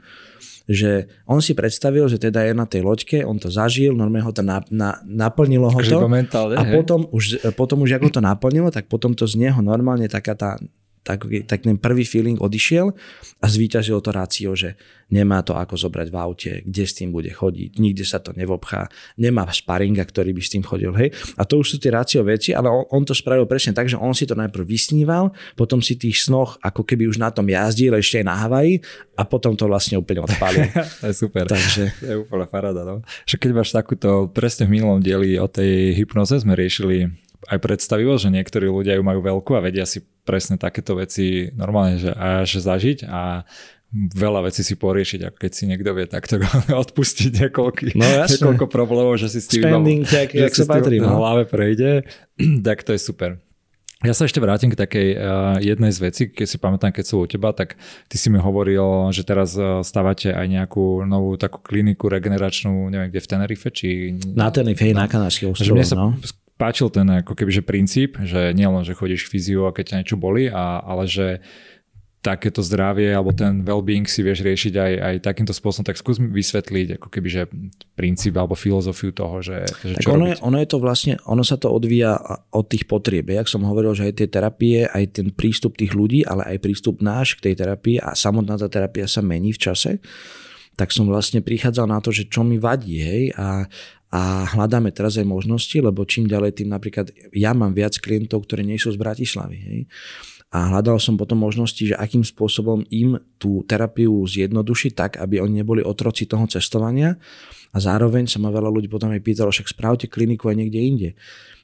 Že on si predstavil, že teda je na tej loďke, on to zažil, normálne ho to na, na, naplnilo ho to. Mentálne, a potom už, potom už ako to naplnilo, tak potom to z neho normálne taká tá tak, tak ten prvý feeling odišiel a zvíťazilo to rácio, že nemá to ako zobrať v aute, kde s tým bude chodiť, nikde sa to nevobchá, nemá sparinga, ktorý by s tým chodil, hej. A to už sú tie rácio veci, ale on, on to spravil presne tak, že on si to najprv vysníval, potom si tých snoch ako keby už na tom jazdil ešte aj na Havaji a potom to vlastne úplne odpálil.
to je super.
Takže...
To je úplne paráda, no. Že keď máš takúto, presne v minulom dieli o tej hypnoze sme riešili aj predstavilo, že niektorí ľudia ju majú veľkú a vedia si presne takéto veci normálne že až zažiť a veľa vecí si poriešiť, ako keď si niekto vie takto odpustiť niekoľko, no, niekoľko problémov, že si s tým
Spending, iba, tak, jak sa patrí,
no. hlave prejde, tak to je super. Ja sa ešte vrátim k takej uh, jednej z vecí, keď si pamätám, keď som u teba, tak ty si mi hovoril, že teraz uh, stávate aj nejakú novú takú kliniku regeneračnú, neviem kde v Tenerife, či...
Na Tenerife, na Kanárskej ostrovoch, no
páčil ten ako keby, že princíp, že nielen, že chodíš fyziu a keď ťa niečo boli, a, ale že takéto zdravie alebo ten well-being si vieš riešiť aj, aj takýmto spôsobom, tak skús vysvetliť ako keby, že princíp alebo filozofiu toho, že, že
tak čo ono, je, ono je to vlastne, ono sa to odvíja od tých potrieb. Jak som hovoril, že aj tie terapie, aj ten prístup tých ľudí, ale aj prístup náš k tej terapii a samotná tá terapia sa mení v čase tak som vlastne prichádzal na to, že čo mi vadí, hej, a, a hľadáme teraz aj možnosti, lebo čím ďalej tým napríklad ja mám viac klientov, ktorí nie sú z Bratislavy. Hej? A hľadal som potom možnosti, že akým spôsobom im tú terapiu zjednodušiť tak, aby oni neboli otroci toho cestovania. A zároveň sa ma veľa ľudí potom aj pýtalo, však správte kliniku aj niekde inde.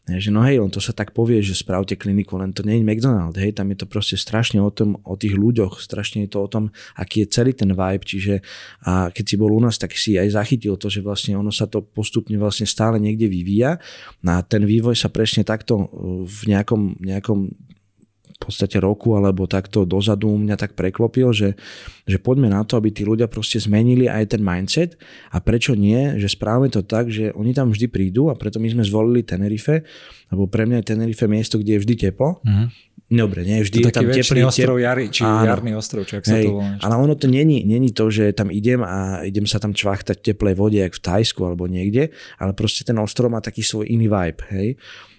Že no hej, on to sa tak povie, že spravte kliniku, len to nie je McDonald, hej, tam je to proste strašne o tom, o tých ľuďoch, strašne je to o tom, aký je celý ten vibe, čiže a keď si bol u nás, tak si aj zachytil to, že vlastne ono sa to postupne vlastne stále niekde vyvíja. A ten vývoj sa presne takto v nejakom, nejakom v podstate roku alebo takto dozadu mňa tak preklopil, že, že poďme na to, aby tí ľudia proste zmenili aj ten mindset a prečo nie, že správame to tak, že oni tam vždy prídu a preto my sme zvolili Tenerife, lebo pre mňa je Tenerife miesto, kde je vždy teplo. Mm-hmm. Dobre, nie vždy
to je tam teplý ostrov, jari, či áno, jarný ostrov, či ak sa hej, to volá.
Ale ono to není, není to, že tam idem a idem sa tam čvachtať v teplej vode, jak v Tajsku alebo niekde, ale proste ten ostrov má taký svoj iný vibe, hej.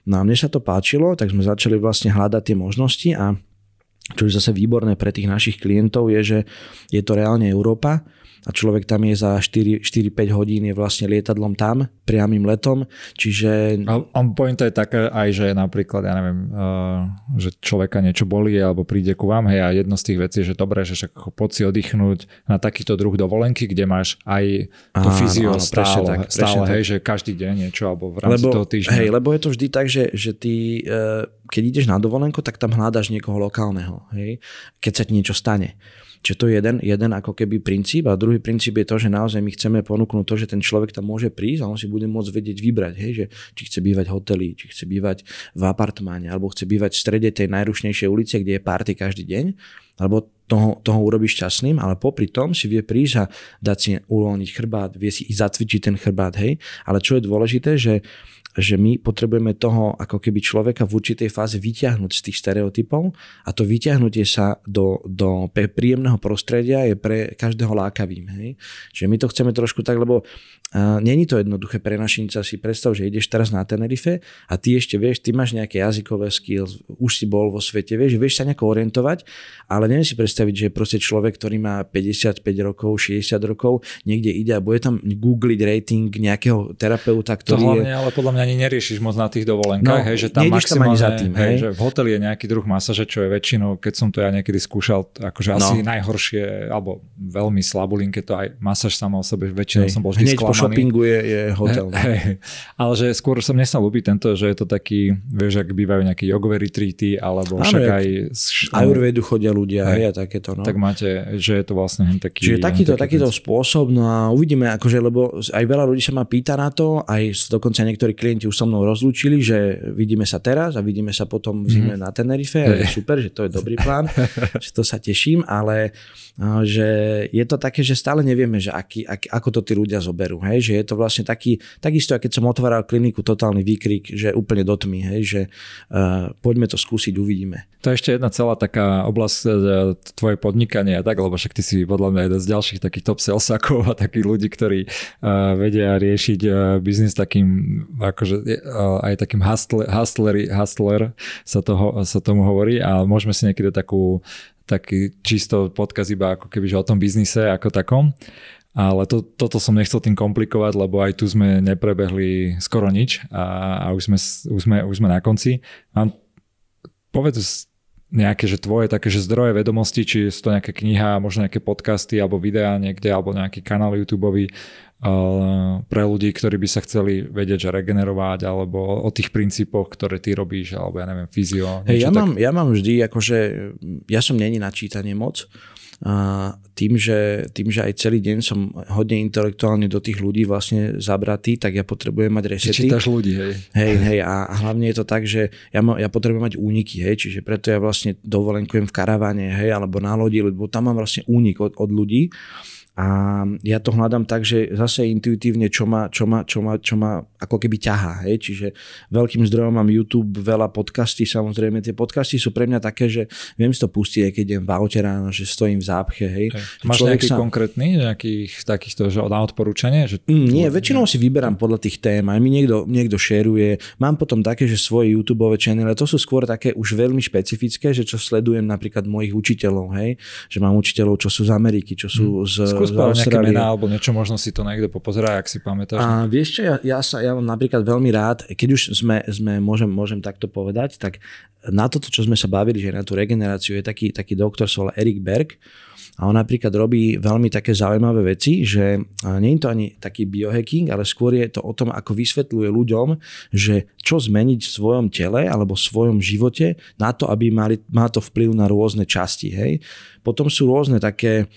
No a mne sa to páčilo, tak sme začali vlastne hľadať tie možnosti a čo je zase výborné pre tých našich klientov je, že je to reálne Európa, a človek tam je za 4-5 hodín je vlastne lietadlom tam, priamým letom, čiže...
A pointa je taká aj, že napríklad, ja neviem, uh, že človeka niečo bolí alebo príde ku vám, hej, a jedno z tých vecí, že dobre, že však poď si oddychnúť na takýto druh dovolenky, kde máš aj to fyzio áno, stále, tak, stále hej, tak. že každý deň niečo alebo v rámci lebo, toho týždňa.
Hej, lebo je to vždy tak, že, že ty, uh, keď ideš na dovolenku, tak tam hľadaš niekoho lokálneho, hej, keď sa ti niečo stane. Čiže to je jeden, jeden ako keby princíp. A druhý princíp je to, že naozaj my chceme ponúknuť to, že ten človek tam môže prísť a on si bude môcť vedieť vybrať, hej, že či chce bývať v hoteli, či chce bývať v apartmáne, alebo chce bývať v strede tej najrušnejšej ulice, kde je party každý deň, alebo toho, toho urobíš šťastným, ale popri tom si vie prísť a dať si uvoľniť chrbát, vie si zacvičiť ten chrbát, hej. Ale čo je dôležité, že že my potrebujeme toho ako keby človeka v určitej fáze vyťahnuť z tých stereotypov a to vyťahnutie sa do, do príjemného prostredia je pre každého lákavým. Hej? Čiže my to chceme trošku tak, lebo uh, není to jednoduché pre našinca si predstav, že ideš teraz na Tenerife a ty ešte vieš, ty máš nejaké jazykové skills, už si bol vo svete, vieš, vieš sa nejako orientovať, ale neviem si predstaviť, že proste človek, ktorý má 55 rokov, 60 rokov, niekde ide a bude tam googliť rating nejakého terapeuta, ktorý
to hlavne,
je...
ale podľa mňa ani neriešiš moc na tých dovolenkách, no, hej, že tam maximálne,
tam ani za tým, hej, hej,
že v hoteli je nejaký druh masaže, čo je väčšinou, keď som to ja niekedy skúšal, akože no. asi najhoršie, alebo veľmi slabulinké to aj masáž sama o sebe, väčšinou hej. som bol vždy
Hneď
sklamaný.
po shoppingu je, je hotel.
Hej, hej. Ale že skôr sa mne sa ľúbi tento, že je to taký, vieš, ak bývajú nejaké jogové retreaty, alebo Áno, však aj...
Ayurvedu chodia ľudia, hej, a takéto. No.
Tak máte, že je to vlastne taký...
Čiže takýto, taký takýto spôsob, no a uvidíme, akože, lebo aj veľa ľudí sa ma pýta na to, aj dokonca niektorí klienti už so mnou rozlúčili, že vidíme sa teraz a vidíme sa potom v zime mm. na Tenerife. Je super, že to je dobrý plán, že to sa teším, ale že je to také, že stále nevieme, že aký, ak, ako to tí ľudia zoberú. Hej? Že je to vlastne taký, takisto, keď som otváral kliniku, totálny výkrik, že úplne do tmy, hej? že uh, poďme to skúsiť, uvidíme.
To je ešte jedna celá taká oblasť, e, tvoje podnikanie a tak, lebo však ty si podľa mňa jeden z ďalších takých top salesakov a takých ľudí, ktorí uh, vedia riešiť uh, biznis takým, akože uh, aj takým hustler, hustler, sa, toho, sa tomu hovorí a môžeme si niekedy takú taký čisto podkaz iba ako keby, o tom biznise ako takom. Ale to, toto som nechcel tým komplikovať, lebo aj tu sme neprebehli skoro nič a, a už, sme, už, sme, už sme na konci. Mám, povedz nejaké, že tvoje také, že zdroje vedomosti, či sú to nejaké kniha, možno nejaké podcasty alebo videá niekde, alebo nejaký kanál YouTube uh, pre ľudí, ktorí by sa chceli vedieť, že regenerovať, alebo o tých princípoch, ktoré ty robíš, alebo ja neviem, fyzio.
Hey, ja, tak... mám, ja mám vždy, akože ja som není na čítanie moc, tým, že, tým, že aj celý deň som hodne intelektuálne do tých ľudí vlastne zabratý, tak ja potrebujem mať resety.
čítaš ľudí, hej.
Hej, hej, a hlavne je to tak, že ja, ma, ja potrebujem mať úniky, hej, čiže preto ja vlastne dovolenkujem v karavane, hej, alebo na lodi, lebo tam mám vlastne únik od, od ľudí a ja to hľadám tak, že zase intuitívne, čo ma, čo ma, čo ma, čo ma ako keby ťahá. Hej? Čiže veľkým zdrojom mám YouTube, veľa podcasty, samozrejme tie podcasty sú pre mňa také, že viem si to pustiť, aj keď idem v aute ráno, že stojím v zápche. Hej?
Okay. Máš nejaký sa... konkrétny, nejakých takýchto, že na odporúčanie? Že...
Mm, nie, väčšinou si vyberám podľa tých tém, aj mi niekto, niekto šeruje. Mám potom také, že svoje YouTube channel, to sú skôr také už veľmi špecifické, že čo sledujem napríklad mojich učiteľov, hej? že mám učiteľov, čo sú z Ameriky, čo sú mm. z
skús nejaké mená alebo niečo, možno si to niekto popozerá, ak si pamätáš.
A vieš čo, ja, ja, sa, ja mám napríklad veľmi rád, keď už sme, sme môžem, môžem takto povedať, tak na toto, čo sme sa bavili, že na tú regeneráciu je taký, taký doktor, sa volá Erik Berg, a on napríklad robí veľmi také zaujímavé veci, že nie je to ani taký biohacking, ale skôr je to o tom, ako vysvetľuje ľuďom, že čo zmeniť v svojom tele alebo v svojom živote na to, aby mali, má to vplyv na rôzne časti. Hej. Potom sú rôzne také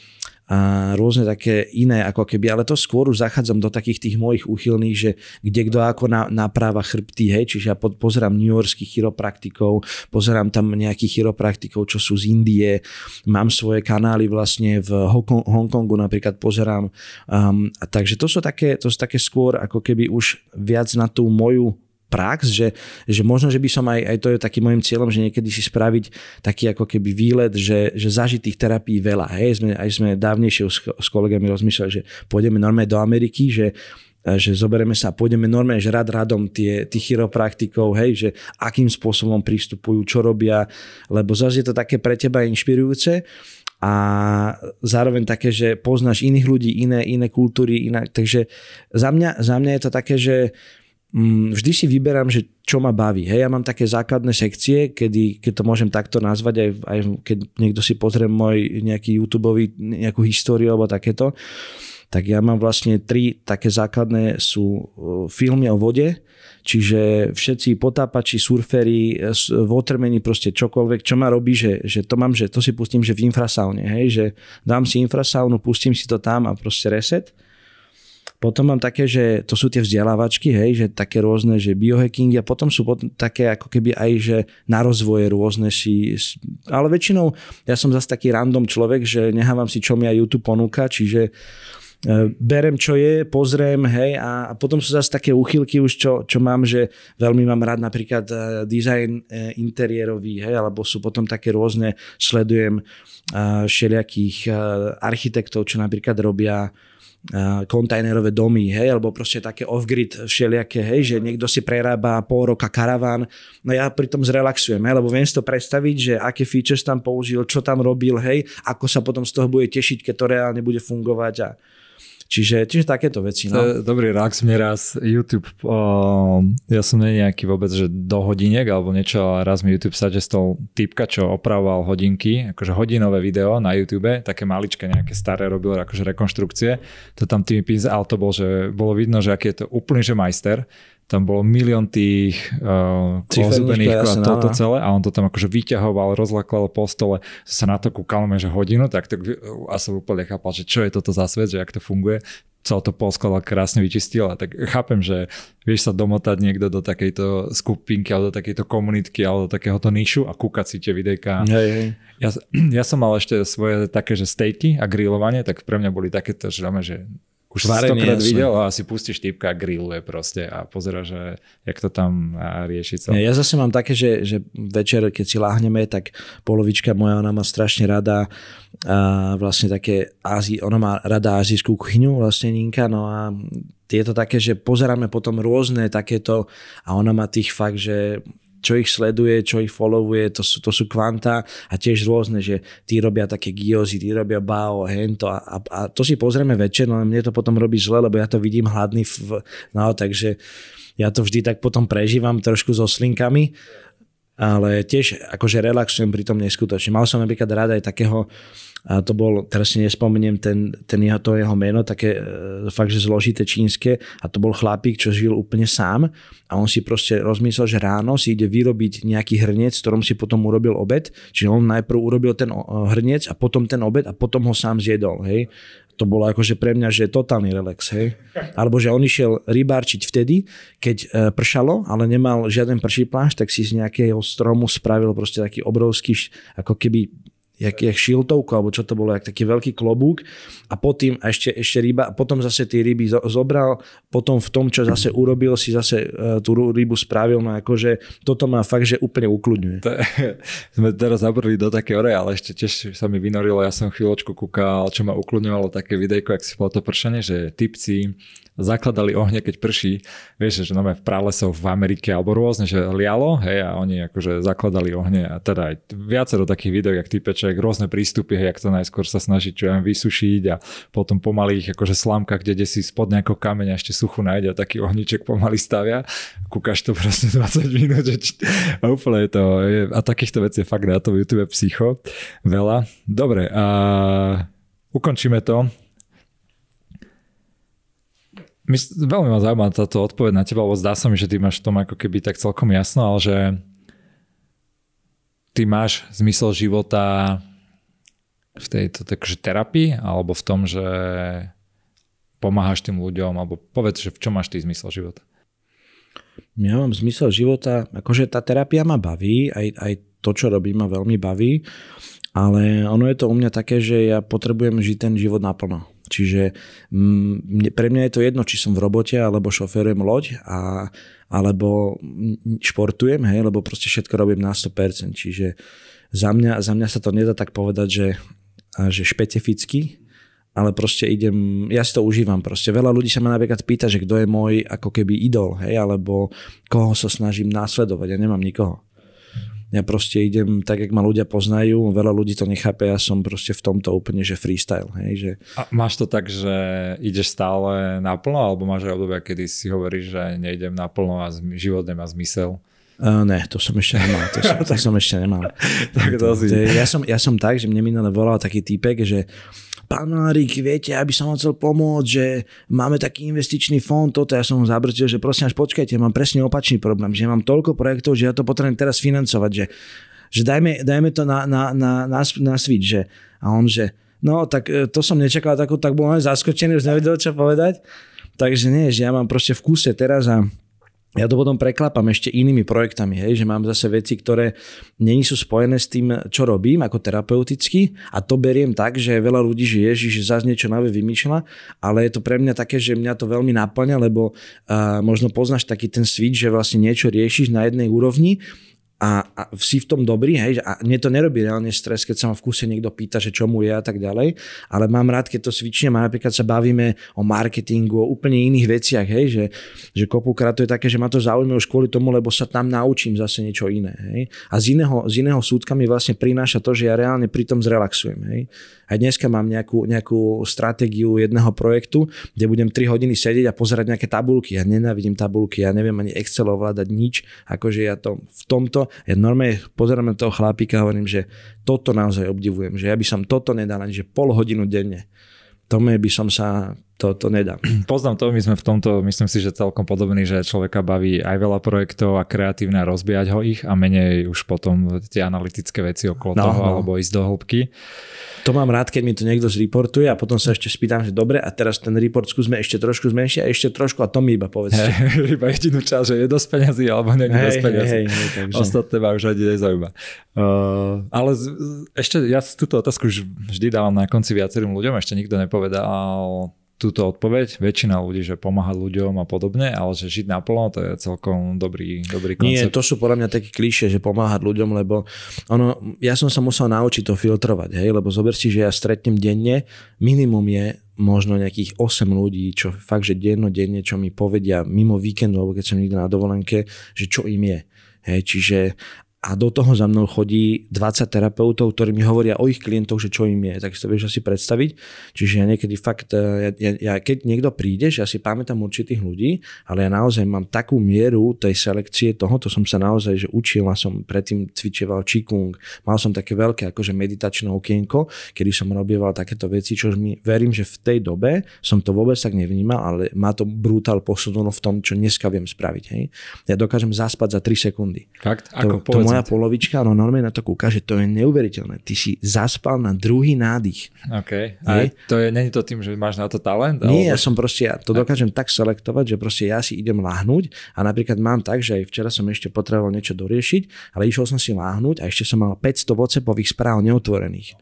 a rôzne také iné ako keby, ale to skôr už zachádzam do takých tých mojich úchylných, že kde kto ako na, napráva chrbty, hej, čiže ja pozerám New Yorkských chiropraktikov, pozerám tam nejakých chiropraktikov, čo sú z Indie, mám svoje kanály vlastne v Hongkongu napríklad pozerám, um, takže to sú, také, to sú také skôr ako keby už viac na tú moju prax, že, že možno, že by som aj, aj to je takým môjim cieľom, že niekedy si spraviť taký ako keby výlet, že, že zažiť tých terapií veľa. Hej? Sme, aj sme dávnejšie s, s kolegami rozmýšľali, že pôjdeme normálne do Ameriky, že že zoberieme sa a pôjdeme normálne, že rad radom tie, tých chiropraktikov, hej, že akým spôsobom pristupujú, čo robia, lebo zase je to také pre teba inšpirujúce a zároveň také, že poznáš iných ľudí, iné, iné kultúry, iné, takže za mňa, za mňa je to také, že vždy si vyberám, že čo ma baví. Hej, ja mám také základné sekcie, kedy, keď to môžem takto nazvať, aj, aj keď niekto si pozrie môj nejaký YouTube, nejakú históriu alebo takéto, tak ja mám vlastne tri také základné sú filmy o vode, čiže všetci potápači, surferi, watermeni, proste čokoľvek, čo ma robí, že, že to mám, že to si pustím, že v infrasaune, hej, že dám si infrasaunu, pustím si to tam a proste reset potom mám také, že to sú tie vzdelávačky, hej, že také rôzne, že biohacking a potom sú potom také ako keby aj, že na rozvoje rôzne si, ale väčšinou ja som zase taký random človek, že nehávam si, čo mi aj YouTube ponúka, čiže e, berem, čo je, pozriem, hej, a, potom sú zase také úchylky už, čo, čo mám, že veľmi mám rád napríklad e, design e, interiérový, hej, alebo sú potom také rôzne, sledujem všelijakých architektov, čo napríklad robia kontajnerové domy, hej, alebo proste také off-grid všelijaké, hej, že niekto si prerába pol roka karaván, no ja pri tom zrelaxujem, hej, lebo viem si to predstaviť, že aké features tam použil, čo tam robil, hej, ako sa potom z toho bude tešiť, keď to reálne bude fungovať a Čiže, čiže takéto veci. No.
Dobrý rak mne raz YouTube, o, ja som nie nejaký vôbec, že do hodiniek alebo niečo, ale raz mi YouTube suggestol typka, čo opravoval hodinky, akože hodinové video na YouTube, také maličké, nejaké staré robil akože rekonštrukcie. To tam tými písal, to bol, že bolo vidno, že aký je to úplný, že majster tam bolo milión tých uh, ozubených a toto celé a on to tam akože vyťahoval, rozlaklal po stole, sa na to kúkal, že hodinu, tak, tak a som úplne chápal, že čo je toto za svet, že jak to funguje celé to poskladal, krásne vyčistil a tak chápem, že vieš sa domotať niekto do takejto skupinky alebo do takejto komunitky alebo do takéhoto nišu a kúkať si tie videjka.
Hej, hej.
Ja, ja som mal ešte svoje také, že stejky a grillovanie, tak pre mňa boli takéto, že, že už si stokrát videl a si pustíš typka a grilluje proste a pozera, že jak to tam rieši celé.
Ja zase mám také, že, že večer, keď si láhneme, tak polovička moja, ona má strašne rada a vlastne také Ázi, ona má rada azijskú kuchyňu, vlastne Ninka, no a je to také, že pozeráme potom rôzne takéto a ona má tých fakt, že čo ich sleduje, čo ich followuje, to sú, to sú kvanta a tiež rôzne, že tí robia také giozy, tí robia bao, hento a, a, a to si pozrieme večer, no mne to potom robí zle, lebo ja to vidím hladný, v, no takže ja to vždy tak potom prežívam trošku so slinkami, ale tiež akože relaxujem pri tom neskutočne. Mal som napríklad rád aj takého a to bol, teraz si nespomeniem ten, ten jeho, to jeho meno, také e, fakt, že zložité čínske a to bol chlapík, čo žil úplne sám a on si proste rozmyslel, že ráno si ide vyrobiť nejaký hrniec, v ktorom si potom urobil obed, čiže on najprv urobil ten hrniec a potom ten obed a potom ho sám zjedol, hej. To bolo akože pre mňa, že totálny relax, hej. Alebo že on išiel rybárčiť vtedy, keď e, pršalo, ale nemal žiaden prší plášť, tak si z nejakého stromu spravil proste taký obrovský, ako keby jak, jak šiltovku, alebo čo to bolo, jak taký veľký klobúk. A potom ešte, ešte ryba, a potom zase tie ryby zobral, potom v tom, čo zase urobil, si zase uh, tú rybu spravil, no akože toto ma fakt, že úplne ukludňuje. To,
sme teraz zabrali do také ore, ale ešte tiež sa mi vynorilo, ja som chvíľočku kúkal, čo ma ukludňovalo také videjko, ak si bolo to pršanie, že typci zakladali ohne, keď prší. Vieš, že no, v pralesoch v Amerike alebo rôzne, že lialo, hej, a oni akože zakladali ohne. A teda aj viacero takých videí, jak typeček, rôzne prístupy, hej, jak to najskôr sa snaží čo ja vysušiť a potom pomaly ich akože slámkach, kde si spod nejakého kameňa ešte suchu nájde a taký ohniček pomaly stavia. Kúkaš to proste 20 minút že či... a úplne to, je, a takýchto vecí je fakt na tom YouTube psycho veľa. Dobre, a ukončíme to veľmi ma zaujíma táto odpoveď na teba, lebo zdá sa mi, že ty máš v tom ako keby tak celkom jasno, ale že ty máš zmysel života v tejto takže terapii, alebo v tom, že pomáhaš tým ľuďom, alebo povedz, že v čom máš ty zmysel života?
Ja mám zmysel života, akože tá terapia ma baví, aj, aj to, čo robím, ma veľmi baví, ale ono je to u mňa také, že ja potrebujem žiť ten život naplno. Čiže mne, pre mňa je to jedno, či som v robote, alebo šoferujem loď, a, alebo športujem, hej, lebo proste všetko robím na 100%. Čiže za mňa, za mňa sa to nedá tak povedať, že, že špecificky, ale proste idem, ja si to užívam proste. Veľa ľudí sa ma napríklad pýta, že kto je môj ako keby idol, hej, alebo koho sa snažím následovať. Ja nemám nikoho. Ja proste idem tak, jak ma ľudia poznajú, veľa ľudí to nechápe, ja som proste v tomto úplne, že freestyle. Hej, že...
A máš to tak, že ideš stále naplno, alebo máš aj obdobia, kedy si hovoríš, že nejdem naplno a život nemá zmysel?
Uh, ne, to som ešte nemal. To som, to som ešte nemal. tak to, to, ja, som, ja som tak, že mne minule volal taký týpek, že pán Márik, viete, aby som vám chcel pomôcť, že máme taký investičný fond, toto ja som ho zabrčil, že prosím až počkajte, mám presne opačný problém, že mám toľko projektov, že ja to potrebujem teraz financovať, že, že dajme, dajme to na, na, na, na, na switch, že a on, že no tak e, to som nečakal, tak, tak bol zaskočený, už nevedel, čo povedať. Takže nie, že ja mám proste v kúse teraz a ja to potom preklapám ešte inými projektami, hej, že mám zase veci, ktoré není sú spojené s tým, čo robím ako terapeuticky. A to beriem tak, že veľa ľudí, že ježiš, že zase niečo nové vymýšľa, ale je to pre mňa také, že mňa to veľmi naplňa, lebo uh, možno poznáš taký ten switch, že vlastne niečo riešiš na jednej úrovni a, a si v tom dobrý, hej, a mne to nerobí reálne stres, keď sa ma v kuse niekto pýta, že čo mu je a tak ďalej, ale mám rád, keď to svičnem a napríklad sa bavíme o marketingu, o úplne iných veciach, hej, že, že kopukrát to je také, že ma to zaujíma už kvôli tomu, lebo sa tam naučím zase niečo iné, hej. A z iného, z iného súdka mi vlastne prináša to, že ja reálne pri tom zrelaxujem, hej. Aj dneska mám nejakú, nejakú stratégiu jedného projektu, kde budem 3 hodiny sedieť a pozerať nejaké tabulky. Ja nenávidím tabulky, ja neviem ani Excel ovládať nič, akože ja to v tomto, ja normálne pozerám na toho chlapíka a hovorím, že toto naozaj obdivujem, že ja by som toto nedal že pol hodinu denne. Tomu by som sa to, to nedá.
Poznám to, my sme v tomto, myslím si, že celkom podobný, že človeka baví aj veľa projektov a kreatívne a rozbíjať ho ich a menej už potom tie analytické veci okolo no, toho no. alebo ísť do hĺbky.
To mám rád, keď mi to niekto zreportuje a potom sa ešte spýtam, že dobre, a teraz ten report skúsme ešte trošku zmenšiť a ešte trošku a to mi iba povedz.
Hey, iba jedinú časť, že je dosť peňazí alebo nie je hey, dosť peňazí. Hey, hey, takže... Ostatné ma už ani nezaujíma. Uh, ale z, ešte ja túto otázku už vždy dávam na konci viacerým ľuďom, ešte nikto nepovedal túto odpoveď, väčšina ľudí, že pomáhať ľuďom a podobne, ale že žiť naplno, to je celkom dobrý, dobrý koncept.
Nie, to sú podľa mňa také klišie, že pomáhať ľuďom, lebo ono, ja som sa musel naučiť to filtrovať, hej, lebo zober si, že ja stretnem denne, minimum je možno nejakých 8 ľudí, čo fakt, že dennodenne, čo mi povedia mimo víkendu, alebo keď som niekde na dovolenke, že čo im je. Hej, čiže a do toho za mnou chodí 20 terapeutov, ktorí mi hovoria o ich klientoch, že čo im je. Tak si to vieš asi predstaviť. Čiže ja niekedy fakt, e, ja, ja, ja, keď niekto príde, že ja si pamätám určitých ľudí, ale ja naozaj mám takú mieru tej selekcie toho, to som sa naozaj že učil a som predtým cvičeval čikung, mal som také veľké akože meditačné okienko, kedy som robieval takéto veci, čo mi verím, že v tej dobe som to vôbec tak nevnímal, ale má to brutál posunulo v tom, čo dneska viem spraviť. Hej. Ja dokážem zaspať za 3 sekundy.
Fakt? Ako
to, to moja polovička, no normálne na to kúka, že to je neuveriteľné. Ty si zaspal na druhý nádych.
OK. A to je, není to tým, že máš na to talent?
Nie, alebo... ja som proste, ja to dokážem tak selektovať, že proste ja si idem láhnuť a napríklad mám tak, že aj včera som ešte potreboval niečo doriešiť, ale išiel som si láhnuť a ešte som mal 500 WhatsAppových správ neotvorených.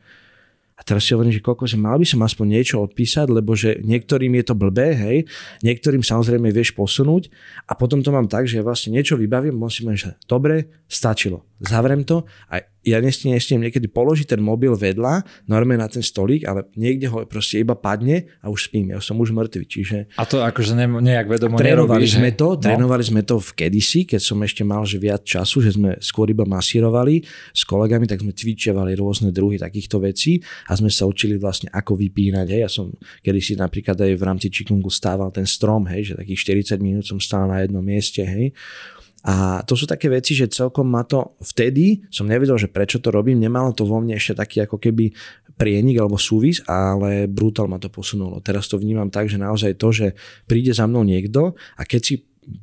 A teraz si hovorím, že koľko, že mal by som aspoň niečo odpísať, lebo že niektorým je to blbé, hej, niektorým samozrejme vieš posunúť. A potom to mám tak, že ja vlastne niečo vybavím, musím že dobre, stačilo, zavrem to a ja nesmiem, nesmiem niekedy položiť ten mobil vedľa, normálne na ten stolík, ale niekde ho proste iba padne a už spím, ja som už mŕtvy, čiže...
A to akože ne, nejak vedomo
trénovali
nerobíš,
sme to, no. trénovali sme to v kedysi, keď som ešte mal že viac času, že sme skôr iba masírovali s kolegami, tak sme cvičevali rôzne druhy takýchto vecí a sme sa učili vlastne ako vypínať, hej, ja som kedysi napríklad aj v rámci Qigongu stával ten strom, hej, že takých 40 minút som stál na jednom mieste, hej, a to sú také veci, že celkom ma to vtedy, som nevedel, že prečo to robím, nemalo to vo mne ešte taký ako keby prienik alebo súvis, ale brutál ma to posunulo. Teraz to vnímam tak, že naozaj to, že príde za mnou niekto a keď si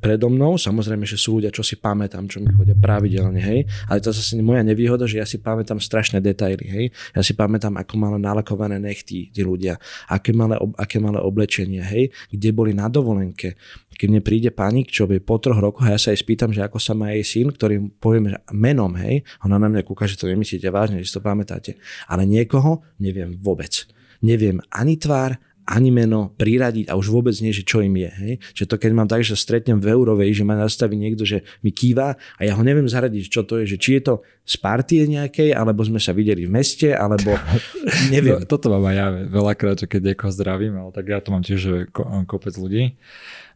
predo mnou, samozrejme, že sú ľudia, čo si pamätám, čo mi chodia pravidelne, hej, ale to zase moja nevýhoda, že ja si pamätám strašné detaily, hej, ja si pamätám, ako mali nalakované nechty tí ľudia, aké malé, aké malé oblečenie, hej, kde boli na dovolenke, keď mne príde panik, čo by po troch rokoch a ja sa jej spýtam, že ako sa má jej syn, ktorý poviem že menom, hej, ona na mňa kúka, že to nemyslíte vážne, že si to pamätáte, ale niekoho neviem vôbec. Neviem ani tvár, ani meno priradiť a už vôbec nie, že čo im je. Hej? Že to keď mám tak, že stretnem v Eurovej, že ma nastaví niekto, že mi kýva a ja ho neviem zaradiť, čo to je, že či je to z partie nejakej, alebo sme sa videli v meste, alebo neviem.
No, toto mám aj ja veľakrát, že keď niekoho zdravím, ale tak ja to mám tiež, že kopec ľudí.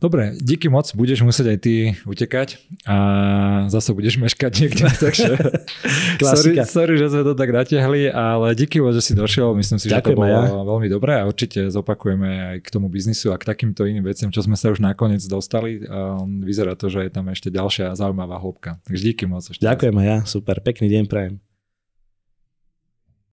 Dobre, díky moc, budeš musieť aj ty utekať a zase budeš meškať niekde, takže sorry, sorry, že sme to tak natiahli, ale díky moc, že si došiel, myslím si, Ďakujem že to bolo ja. veľmi dobré a určite zopakujeme aj k tomu biznisu a k takýmto iným veciam, čo sme sa už nakoniec dostali. Vyzerá to, že je tam ešte ďalšia zaujímavá hĺbka. Takže díky moc.
Ešte Ďakujem aj ja, super, pekný deň prajem.